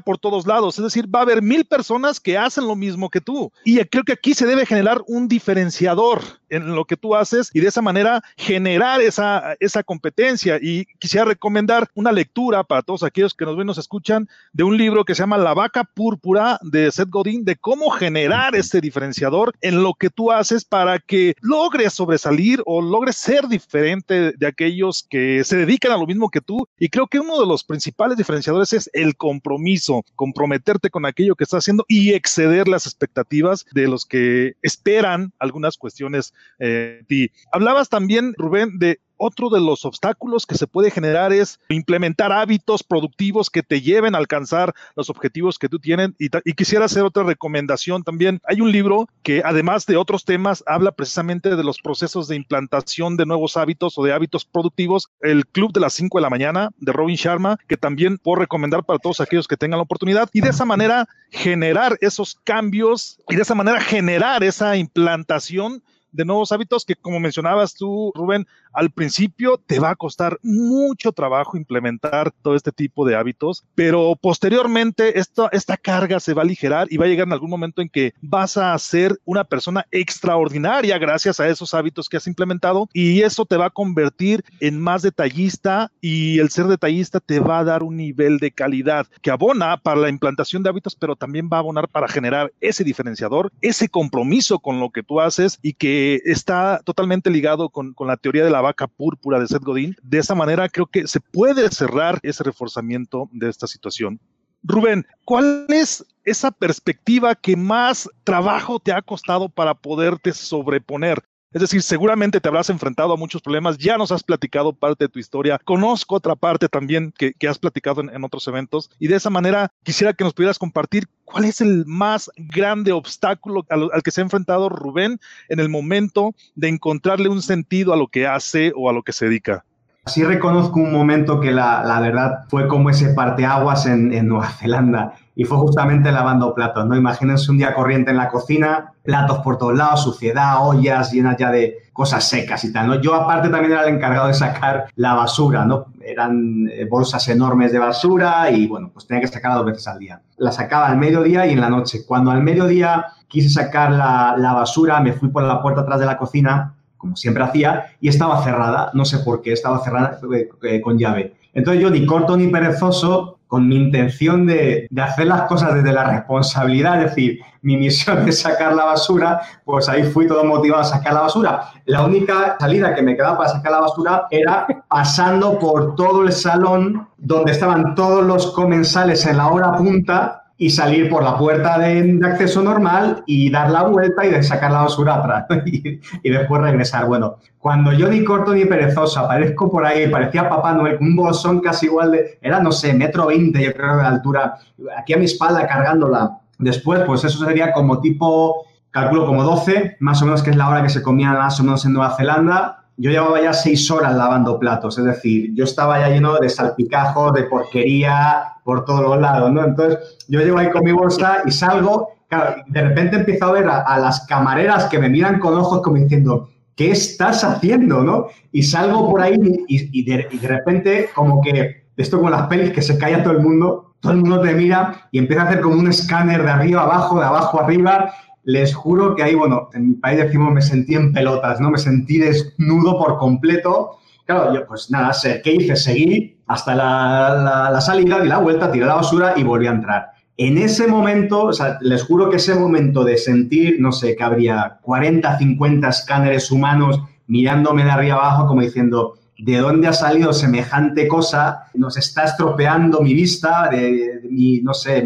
por todos lados. Es decir, va a haber mil personas que hacen lo mismo que tú. Y creo que aquí se debe generar un diferenciador en lo que tú haces y de esa manera generar esa, esa competencia. Y quisiera recomendar una lectura para todos aquellos que nos ven, nos escuchan, de un libro que se llama La vaca púrpura de Seth Godin, de cómo generar este diferenciador en lo que tú haces para que logres sobresalir o logres ser diferente de aquellos que se dedican a lo mismo que tú. Y creo que uno de los principales diferenciadores es el compromiso, comprometerte con aquello que estás haciendo y exceder las expectativas de los que esperan algunas cuestiones eh, de ti. Hablabas también, Rubén, de otro de los obstáculos que se puede generar es implementar hábitos productivos que te lleven a alcanzar los objetivos que tú tienes. Y, quisiera hacer otra recomendación también. Hay un libro que además de otros temas habla precisamente de los procesos de implantación de nuevos hábitos o de hábitos productivos. El Club de las 5 de la mañana de Robin Sharma, que también puedo recomendar para todos aquellos que tengan la oportunidad. Y de esa manera generar esos cambios y de esa manera generar esa implantación de nuevos hábitos que, como mencionabas tú, Rubén, al principio te va a costar mucho trabajo implementar todo este tipo de hábitos, pero posteriormente esta, esta carga se va a aligerar y va a llegar en algún momento en que vas a ser una persona extraordinaria gracias a esos hábitos que has implementado y eso te va a convertir en más detallista y el ser detallista te va a dar un nivel de calidad que abona para la implantación de hábitos, pero también va a abonar para generar ese diferenciador, ese compromiso con lo que tú haces y que está totalmente ligado con, la teoría de la vaca púrpura de Seth Godin. De esa manera creo que se puede cerrar ese reforzamiento de esta situación. Rubén, ¿cuál es esa perspectiva que más trabajo te ha costado para poderte sobreponer? Es decir, seguramente te habrás enfrentado a muchos problemas, ya nos has platicado parte de tu historia, conozco otra parte también que, has platicado en, otros eventos y de esa manera quisiera que nos pudieras compartir cuál es el más grande obstáculo al, al, que se ha enfrentado Rubén en el momento de encontrarle un sentido a lo que hace o a lo que se dedica. Sí reconozco un momento que la, la verdad fue como ese parteaguas en, en Nueva Zelanda y fue justamente lavando platos, ¿no? Imagínense un día corriente en la cocina, platos por todos lados, suciedad, ollas llenas ya de cosas secas y tal, ¿no? Yo aparte también era el encargado de sacar la basura, ¿no? Eran eh, bolsas enormes de basura y bueno, pues tenía que sacarla dos veces al día. La sacaba al mediodía y en la noche. Cuando al mediodía quise sacar la, la basura, me fui por la puerta atrás de la cocina como siempre hacía, y estaba cerrada, no sé por qué, estaba cerrada eh, eh, con llave. Entonces yo ni corto ni perezoso, con mi intención de, de, hacer las cosas desde la responsabilidad, es decir, mi misión es sacar la basura, pues ahí fui todo motivado a sacar la basura. La única salida que me quedaba para sacar la basura era pasando por todo el salón donde estaban todos los comensales en la hora punta y salir por la puerta de, acceso normal y dar la vuelta y de sacar la basura atrás y, después regresar. Bueno, cuando yo ni corto ni perezoso aparezco por ahí, parecía Papá Noel, un bolsón casi igual de, era no sé, metro veinte yo creo de altura, aquí a mi espalda cargándola. Después, pues eso sería como tipo, calculo como 12, más o menos que es la hora que se comía más o menos en Nueva Zelanda yo llevaba ya seis horas lavando platos, es decir, yo estaba ya lleno de salpicajos, de porquería por todos los lados, ¿no? Entonces, yo llego ahí con mi bolsa y salgo, claro, de repente empiezo a ver a, las camareras que me miran con ojos como diciendo, ¿qué estás haciendo, no? Y salgo por ahí y, de, repente como que, esto con las pelis, que se calla todo el mundo, todo el mundo te mira y empieza a hacer como un escáner de arriba abajo, de abajo arriba, les juro que ahí, bueno, en mi país decimos me sentí en pelotas, ¿no? Me sentí desnudo por completo. Claro, yo pues nada, sé, ¿qué hice? Seguí hasta la, salida, di la vuelta, tiré la basura y volví a entrar. En ese momento, o sea, les juro que ese momento de sentir, no sé, que habría 40, 50 escáneres humanos mirándome de arriba abajo como diciendo, ¿de dónde ha salido semejante cosa? Nos está estropeando mi vista, de, mi, no sé,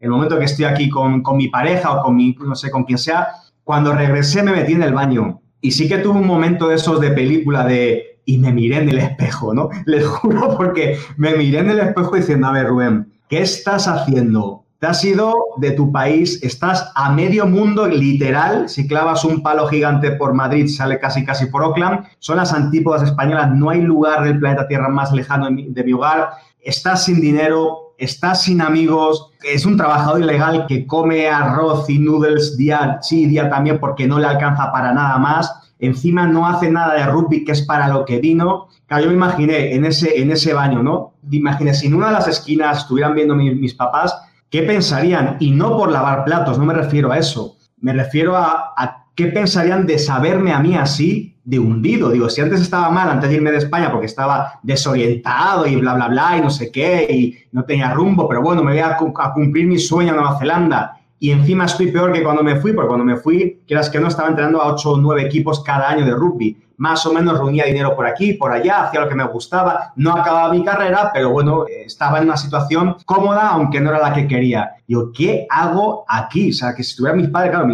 el momento que estoy aquí con, con, mi pareja o con mi, no sé, con quien sea. Cuando regresé me metí en el baño y sí que tuve un momento de esos de película de y me miré en el espejo, ¿no? Les juro porque me miré en el espejo diciendo, a ver, Rubén, ¿qué estás haciendo? Te has ido de tu país, estás a medio mundo, literal. Si clavas un palo gigante por Madrid, sale casi casi por Oakland. Son las antípodas españolas. No hay lugar del planeta Tierra más lejano de mi, de mi hogar. Estás sin dinero, estás sin amigos. Es un trabajador ilegal que come arroz y noodles día sí, día también porque no le alcanza para nada más. Encima no hace nada de rugby, que es para lo que vino. Claro, yo me imaginé en ese, en ese baño, ¿no? Imaginé si en una de las esquinas estuvieran viendo mis papás ¿qué pensarían? Y no por lavar platos, no me refiero a eso. Me refiero a, qué pensarían de saberme a mí así de hundido. Digo, si antes estaba mal, antes de irme de España, porque estaba desorientado y bla, bla, bla, y no sé qué, y no tenía rumbo, pero bueno, me voy a, cumplir mi sueño en Nueva Zelanda. Y encima estoy peor que cuando me fui, porque cuando me fui, quieras que no, estaba entrenando a 8 o 9 equipos cada año de rugby más o menos reunía dinero por aquí, por allá, hacía lo que me gustaba, no acababa mi carrera, pero bueno, estaba en una situación cómoda, aunque no era la que quería. Yo, ¿qué hago aquí? O sea, que si tuviera mis padres, claro,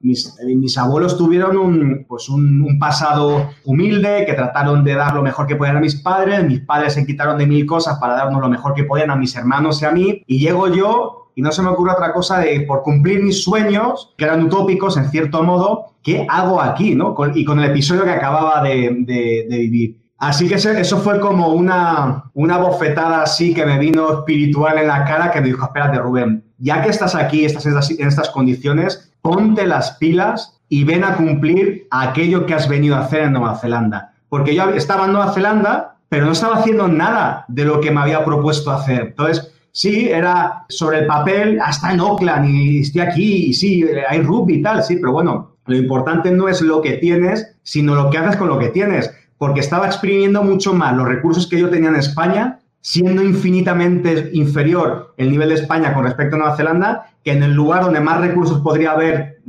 mis, mis, abuelos tuvieron un, pues un, pasado humilde, que trataron de dar lo mejor que podían a mis padres, mis padres se quitaron de mil cosas para darnos lo mejor que podían a mis hermanos y a mí, y llego yo y no se me ocurre otra cosa de, por cumplir mis sueños, que eran utópicos en cierto modo, ¿qué hago aquí? ¿no? y con el episodio que acababa de, vivir. Así que eso fue como una, una bofetada así que me vino espiritual en la cara que me dijo, espérate Rubén, ya que estás aquí, estás estas, en estas condiciones, ponte las pilas y ven a cumplir aquello que has venido a hacer en Nueva Zelanda. Porque yo estaba en Nueva Zelanda, pero no estaba haciendo nada de lo que me había propuesto hacer. Entonces, sí, era sobre el papel, hasta en Oakland y estoy aquí, y sí, hay rugby y tal, sí, pero bueno, lo importante no es lo que tienes, sino lo que haces con lo que tienes, porque estaba exprimiendo mucho más los recursos que yo tenía en España, siendo infinitamente inferior el nivel de España con respecto a Nueva Zelanda, que en el lugar donde más recursos podría haber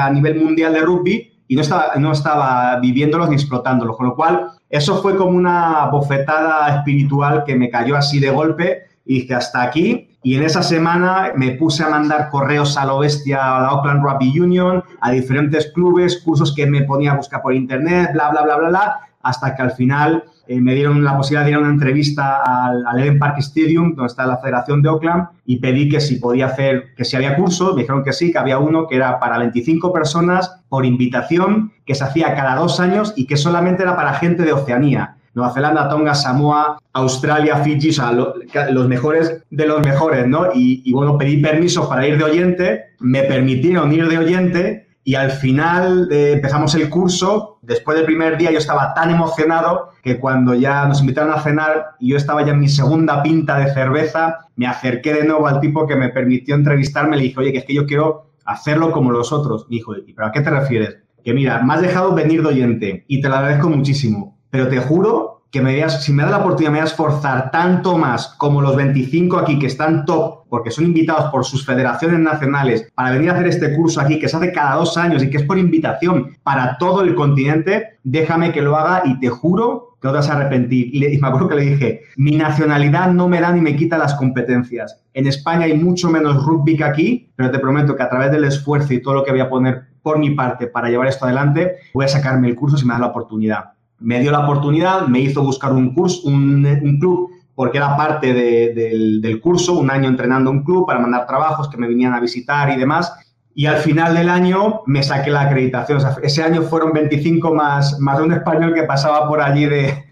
a nivel mundial de rugby, y no estaba, no estaba viviéndolos ni explotándolos, con lo cual eso fue como una bofetada espiritual que me cayó así de golpe y dije hasta aquí. Y en esa semana me puse a mandar correos a lo bestia a la Oakland Rugby Union, a diferentes clubes, cursos que me ponía a buscar por internet, bla, bla, bla, bla, bla, hasta que al final eh, me dieron la posibilidad de ir a una entrevista al, Eden Park Stadium, donde está la Federación de Oakland, y pedí que si podía hacer, que si había cursos, me dijeron que sí, que había uno que era para 25 personas por invitación, que se hacía cada dos años y que solamente era para gente de Oceanía. Nueva Zelanda, Tonga, Samoa, Australia, Fiji, o sea, los mejores de los mejores, ¿no? Y, bueno, pedí permiso para ir de oyente, me permitieron ir de oyente y al final eh, empezamos el curso. Después del primer día yo estaba tan emocionado que cuando ya nos invitaron a cenar y yo estaba ya en mi segunda pinta de cerveza, me acerqué de nuevo al tipo que me permitió entrevistarme. Le dije, oye, que es que yo quiero hacerlo como los otros. Me dijo, ¿y pero a qué te refieres? Que mira, me has dejado venir de oyente y te lo agradezco muchísimo pero te juro que me si me da la oportunidad, me voy a esforzar tanto más como los 25 aquí que están top, porque son invitados por sus federaciones nacionales para venir a hacer este curso aquí, que se hace cada dos años y que es por invitación para todo el continente, déjame que lo haga y te juro que no te vas a arrepentir. Y, me acuerdo que le dije, mi nacionalidad no me da ni me quita las competencias. En España hay mucho menos rugby que aquí, pero te prometo que a través del esfuerzo y todo lo que voy a poner por mi parte para llevar esto adelante, voy a sacarme el curso si me da la oportunidad me dio la oportunidad, me hizo buscar un curso, un, club, porque era parte del, curso, un año entrenando un club para mandar trabajos que me vinieran a visitar y demás. Y al final del año me saqué la acreditación. ese año fueron 25 más, más de un español que pasaba por allí de,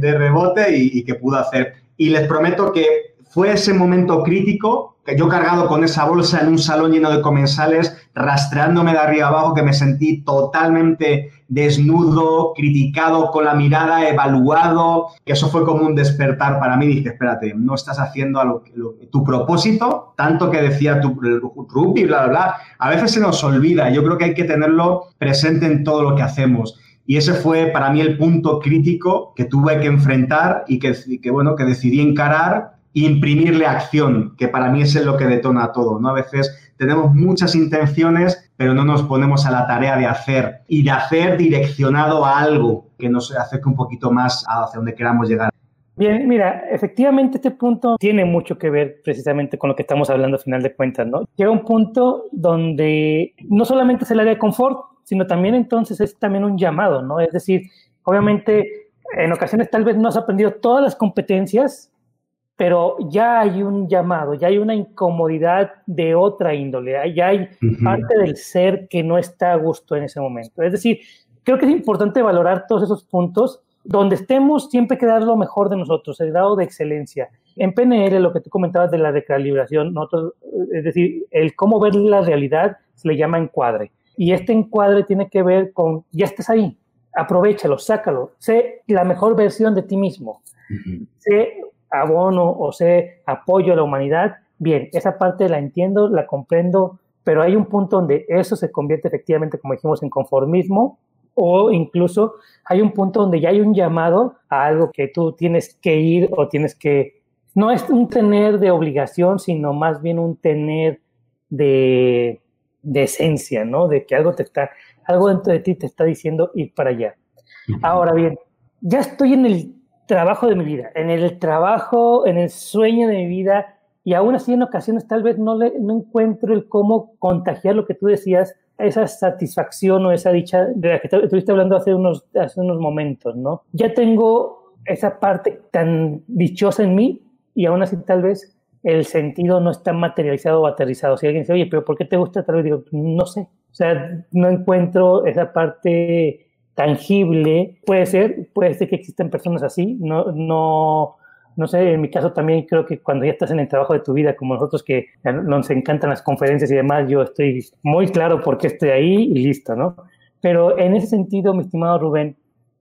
rebote y, y que pudo hacer. Y les prometo que fue ese momento crítico que yo cargado con esa bolsa en un salón lleno de comensales, rastreándome de arriba abajo, que me sentí totalmente desnudo, criticado con la mirada, evaluado, que eso fue como un despertar para mí. Dije, espérate, no estás haciendo a tu propósito, tanto que decía tu rugby, bla, bla, bla. A veces se nos olvida, yo creo que hay que tenerlo presente en todo lo que hacemos. Y ese fue para mí el punto crítico que tuve que enfrentar y que, que bueno, que decidí encarar imprimirle acción, que para mí es lo que detona todo, ¿no? A veces tenemos muchas intenciones, pero no nos ponemos a la tarea de hacer y de hacer direccionado a algo que nos acerque un poquito más hacia donde queramos llegar. Bien, mira, efectivamente este punto tiene mucho que ver precisamente con lo que estamos hablando a final de cuentas, ¿no? Llega un punto donde no solamente es el área de confort, sino también entonces es también un llamado, ¿no? Es decir, obviamente en ocasiones tal vez no has aprendido todas las competencias, pero ya hay un llamado, ya hay una incomodidad de otra índole, ya hay parte del ser que no está a gusto en ese momento. Es decir, creo que es importante valorar todos esos puntos. Donde estemos, siempre hay que dar lo mejor de nosotros, el grado de excelencia. En PNL, lo que tú comentabas de la recalibración, nosotros, es decir, el cómo ver la realidad se le llama encuadre. Y este encuadre tiene que ver con, ya estás ahí, aprovechalo, sácalo, sé la mejor versión de ti mismo, sé abono o sé apoyo a la humanidad, bien, esa parte la entiendo, la comprendo, pero hay un punto donde eso se convierte efectivamente, como dijimos, en conformismo o incluso hay un punto donde ya hay un llamado a algo que tú tienes que ir o tienes que, no es un tener de obligación, sino más bien un tener de, de esencia, ¿no? De que algo te está, algo dentro de ti te está diciendo ir para allá. Ahora bien, ya estoy en el trabajo de mi vida, en el trabajo, en el sueño de mi vida, y aún así en ocasiones tal vez no, le, no encuentro el cómo contagiar lo que tú decías, esa satisfacción o esa dicha de la que estuviste hablando hace unos, hace unos momentos, ¿no? Ya tengo esa parte tan dichosa en mí y aún así tal vez el sentido no está materializado o aterrizado. Si alguien dice, oye, pero ¿por qué te gusta? Tal vez digo, no sé. O sea, no encuentro esa parte tangible. Puede ser, puede ser que existen personas así. No, no, no sé, en mi caso también creo que cuando ya estás en el trabajo de tu vida, como nosotros que nos encantan las conferencias y demás, yo estoy muy claro por qué estoy ahí y listo, ¿no? Pero en ese sentido, mi estimado Rubén,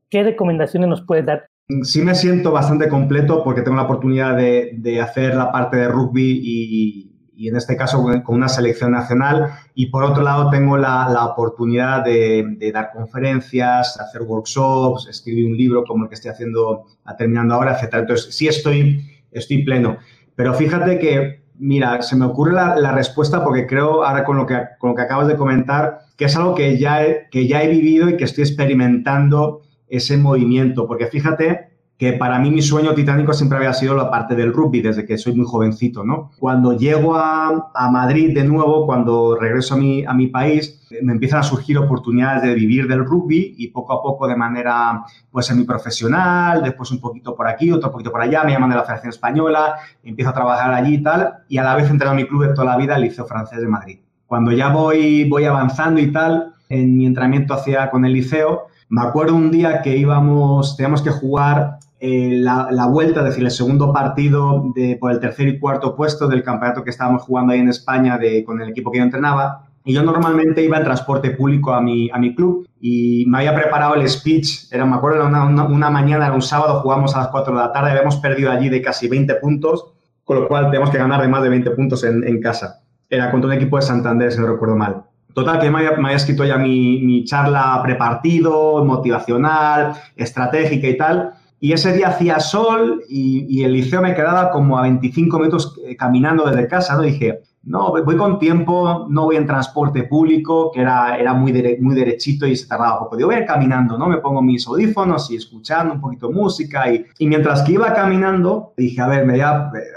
¿qué recomendaciones nos puedes dar sí me siento bastante completo porque tengo la oportunidad de, hacer la parte de rugby y, en este caso con una selección nacional y por otro lado tengo la, oportunidad de, dar conferencias, hacer workshops, escribir un libro como el que estoy haciendo, terminando ahora, etc. Entonces sí estoy, estoy pleno. Pero fíjate que, mira, se me ocurre la, respuesta porque creo ahora con lo, que, con lo que acabas de comentar que es algo que ya, que ya he vivido y que estoy experimentando ese movimiento, porque fíjate que para mí mi sueño titánico siempre había sido la parte del rugby desde que soy muy jovencito, ¿no? Cuando llego a, Madrid de nuevo, cuando regreso a mi, a mi país, me empiezan a surgir oportunidades de vivir del rugby y poco a poco de manera, pues, semiprofesional, después un poquito por aquí, otro poquito por allá, me llaman de la Federación Española, empiezo a trabajar allí y tal, y a la vez entro a mi club de toda la vida, el Liceo Francés de Madrid. Cuando ya voy, voy avanzando y tal, en mi entrenamiento hacia con el liceo, me acuerdo un día que íbamos, teníamos que jugar eh, la, vuelta, es decir, el segundo partido de, por el tercer y cuarto puesto del campeonato que estábamos jugando ahí en España de, con el equipo que yo entrenaba. Y yo normalmente iba en transporte público a mi, a mi club y me había preparado el speech. Era, me acuerdo, una, una, mañana, era un sábado, jugamos a las 4 de la tarde, habíamos perdido allí de casi 20 puntos, con lo cual tenemos que ganar de más de 20 puntos en, en casa. Era contra un equipo de Santander, si no recuerdo mal. Total, que me había, escrito ya mi, charla prepartido, motivacional, estratégica y tal. Y ese día hacía sol y, el liceo me quedaba como a 25 minutos eh, caminando desde casa. ¿no? Dije, no, voy con tiempo, no voy en transporte público, que era, era muy, muy derechito y se tardaba poco. Digo, voy caminando, ¿no? Me pongo mis audífonos y escuchando un poquito música. Y, y mientras que iba caminando, dije, a ver, me eh,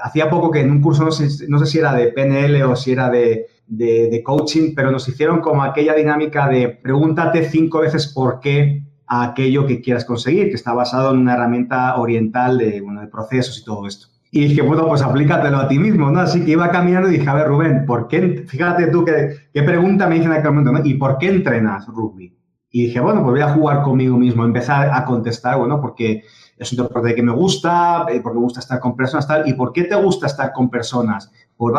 hacía poco que en un curso, no sé, no sé si era de PNL o si era de, de, coaching, pero nos hicieron como aquella dinámica de pregúntate cinco veces por qué a aquello que quieras conseguir, que está basado en una herramienta oriental de, bueno, de procesos y todo esto. Y dije, bueno, pues aplícatelo a ti mismo, ¿no? Así que iba caminando y dije, a ver, Rubén, ¿por qué? Fíjate tú qué, qué pregunta me dicen en aquel momento, ¿no? ¿Y por qué entrenas rugby? Y dije, bueno, pues voy a jugar conmigo mismo, empezar a contestar, bueno, porque es un deporte que me gusta, eh, porque me gusta estar con personas, tal. ¿Y por qué te gusta estar con personas?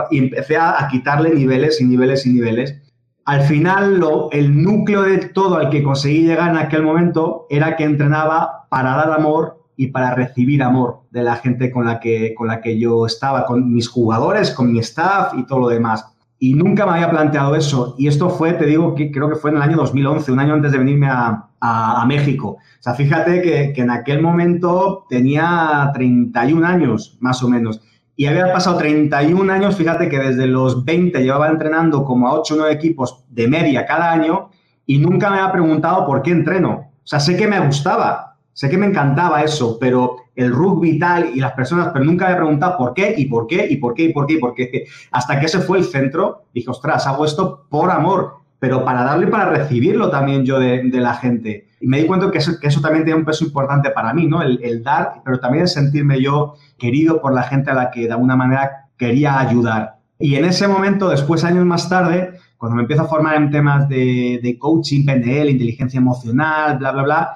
y empecé a, quitarle niveles y niveles y niveles. Al final, lo, el núcleo de todo al que conseguí llegar en aquel momento era que entrenaba para dar amor y para recibir amor de la gente con la que, con la que yo estaba, con mis jugadores, con mi staff y todo lo demás. Y nunca me había planteado eso. Y esto fue, te digo, que creo que fue en el año 2011, un año antes de venirme a, a, México. O sea, fíjate que, que, en aquel momento tenía 31 años, más o menos. Y había pasado 31 años, fíjate que desde los 20 llevaba entrenando como a 8 o 9 equipos de media cada año y nunca me había preguntado por qué entreno. O sea, sé que me gustaba, sé que me encantaba eso, pero el rugby tal y las personas, pero nunca me había preguntado por qué y por qué y por qué y por qué y por qué. Hasta que ese fue el centro, dije, ostras, hago esto por amor, pero para darle y para recibirlo también yo de, la gente. Y me di cuenta que eso, que eso, también tiene un peso importante para mí, ¿no? El, dar, pero también el sentirme yo querido por la gente a la que de alguna manera quería ayudar. Y en ese momento, después, años más tarde, cuando me empiezo a formar en temas de, coaching, PNL, inteligencia emocional, bla, bla, bla,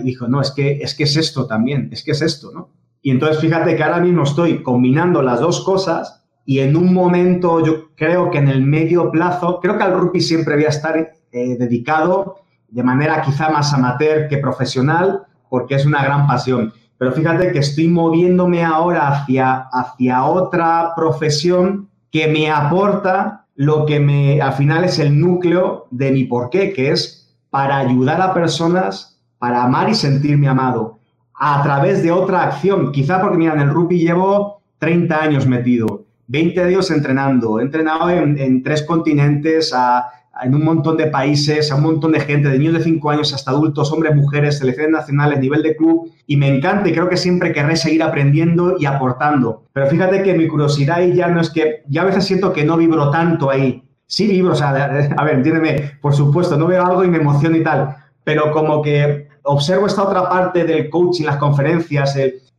y dijo, no, es que, es que es esto también, es que es esto, ¿no? Y entonces fíjate que ahora mismo estoy combinando las dos cosas y en un momento yo creo que en el medio plazo, creo que al rugby siempre voy a estar eh, dedicado de manera quizá más amateur que profesional porque es una gran pasión pero fíjate que estoy moviéndome ahora hacia, hacia otra profesión que me aporta lo que me, al final es el núcleo de mi porqué, que es para ayudar a personas, para amar y sentirme amado, a través de otra acción. Quizá porque, mira, en el rugby llevo 30 años metido, 20 de ellos entrenando, he entrenado en, tres continentes en un montón de países, a un montón de gente, de niños de 5 años hasta adultos, hombres, mujeres, selecciones nacionales, nivel de club, y me encanta y creo que siempre querré seguir aprendiendo y aportando. Pero fíjate que mi curiosidad ahí ya no es que, ya a veces siento que no vibro tanto ahí. Sí vibro, o sea, a ver, entiéndeme, por supuesto, no veo algo y me emociono y tal, pero como que observo esta otra parte del coaching, las conferencias,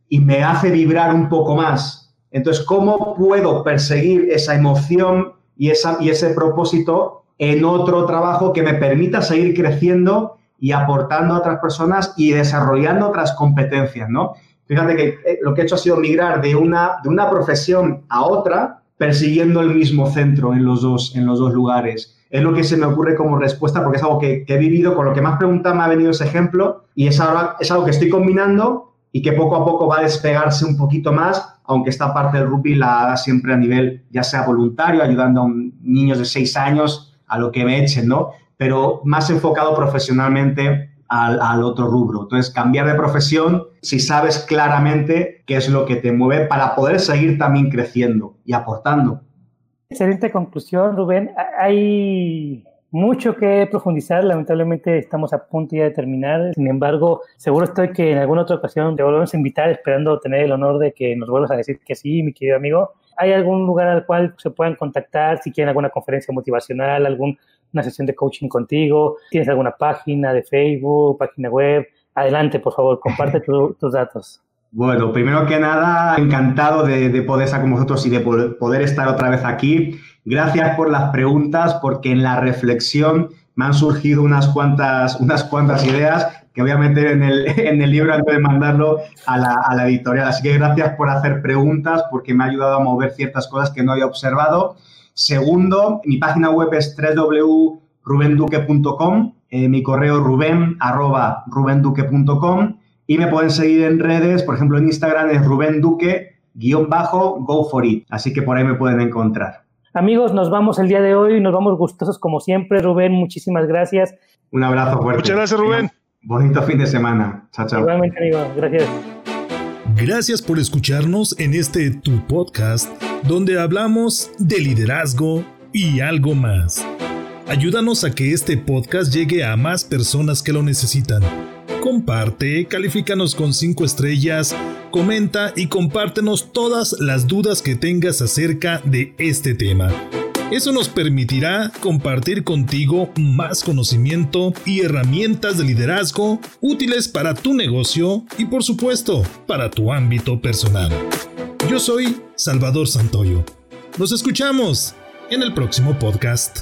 y me hace vibrar un poco más. Entonces, ¿cómo puedo perseguir esa emoción y, esa, y ese propósito en otro trabajo que me permita seguir creciendo y aportando a otras personas y desarrollando otras competencias, ¿no? Fíjate que eh, lo que he hecho ha sido migrar de una, de una profesión a otra persiguiendo el mismo centro en los, dos, en los dos lugares. Es lo que se me ocurre como respuesta porque es algo que, he vivido, con lo que más preguntas me ha venido ese ejemplo y es, ahora, es algo que estoy combinando y que poco a poco va a despegarse un poquito más, aunque esta parte del rugby la haga siempre a nivel ya sea voluntario, ayudando a niños de 6 años a lo que me echen, ¿no? Pero más enfocado profesionalmente al, otro rubro. Entonces, cambiar de profesión si sabes claramente qué es lo que te mueve para poder seguir también creciendo y aportando. Excelente conclusión, Rubén. Hay mucho que profundizar. Lamentablemente estamos a punto ya de terminar. Sin embargo, seguro estoy que en alguna otra ocasión te volvemos a invitar, esperando tener el honor de que nos vuelvas a decir que sí, mi querido amigo. ¿Hay algún lugar al cual se puedan contactar si quieren alguna conferencia motivacional, alguna sesión de coaching contigo? ¿Tienes alguna página de Facebook, página web? Adelante, por favor, comparte tus datos. Bueno, primero que nada, encantado de, poder estar con vosotros y de poder estar otra vez aquí. Gracias por las preguntas, porque en la reflexión me han surgido unas cuantas, unas cuantas ideas que voy a meter en el, en el libro antes de mandarlo a la, a la, editorial. Así que gracias por hacer preguntas porque me ha ayudado a mover ciertas cosas que no había observado. Segundo, mi página web es www.rubenduque.com, eh, mi correo ruben rubenduque.com y me pueden seguir en redes, por ejemplo en Instagram es rubenduque guion bajo go for it. Así que por ahí me pueden encontrar. Amigos, nos vamos el día de hoy, nos vamos gustosos como siempre. Rubén, muchísimas gracias. Un abrazo fuerte. Muchas gracias, Rubén. Bonito fin de semana. Chao, chao. Igualmente, amigo. Gracias. Gracias por escucharnos en este Tu Podcast, donde hablamos de liderazgo y algo más. Ayúdanos a que este podcast llegue a más personas que lo necesitan. Comparte, califícanos con 5 estrellas, comenta y compártenos todas las dudas que tengas acerca de este tema. Eso nos permitirá compartir contigo más conocimiento y herramientas de liderazgo útiles para tu negocio y por supuesto para tu ámbito personal. Yo soy Salvador Santoyo. Nos escuchamos en el próximo podcast.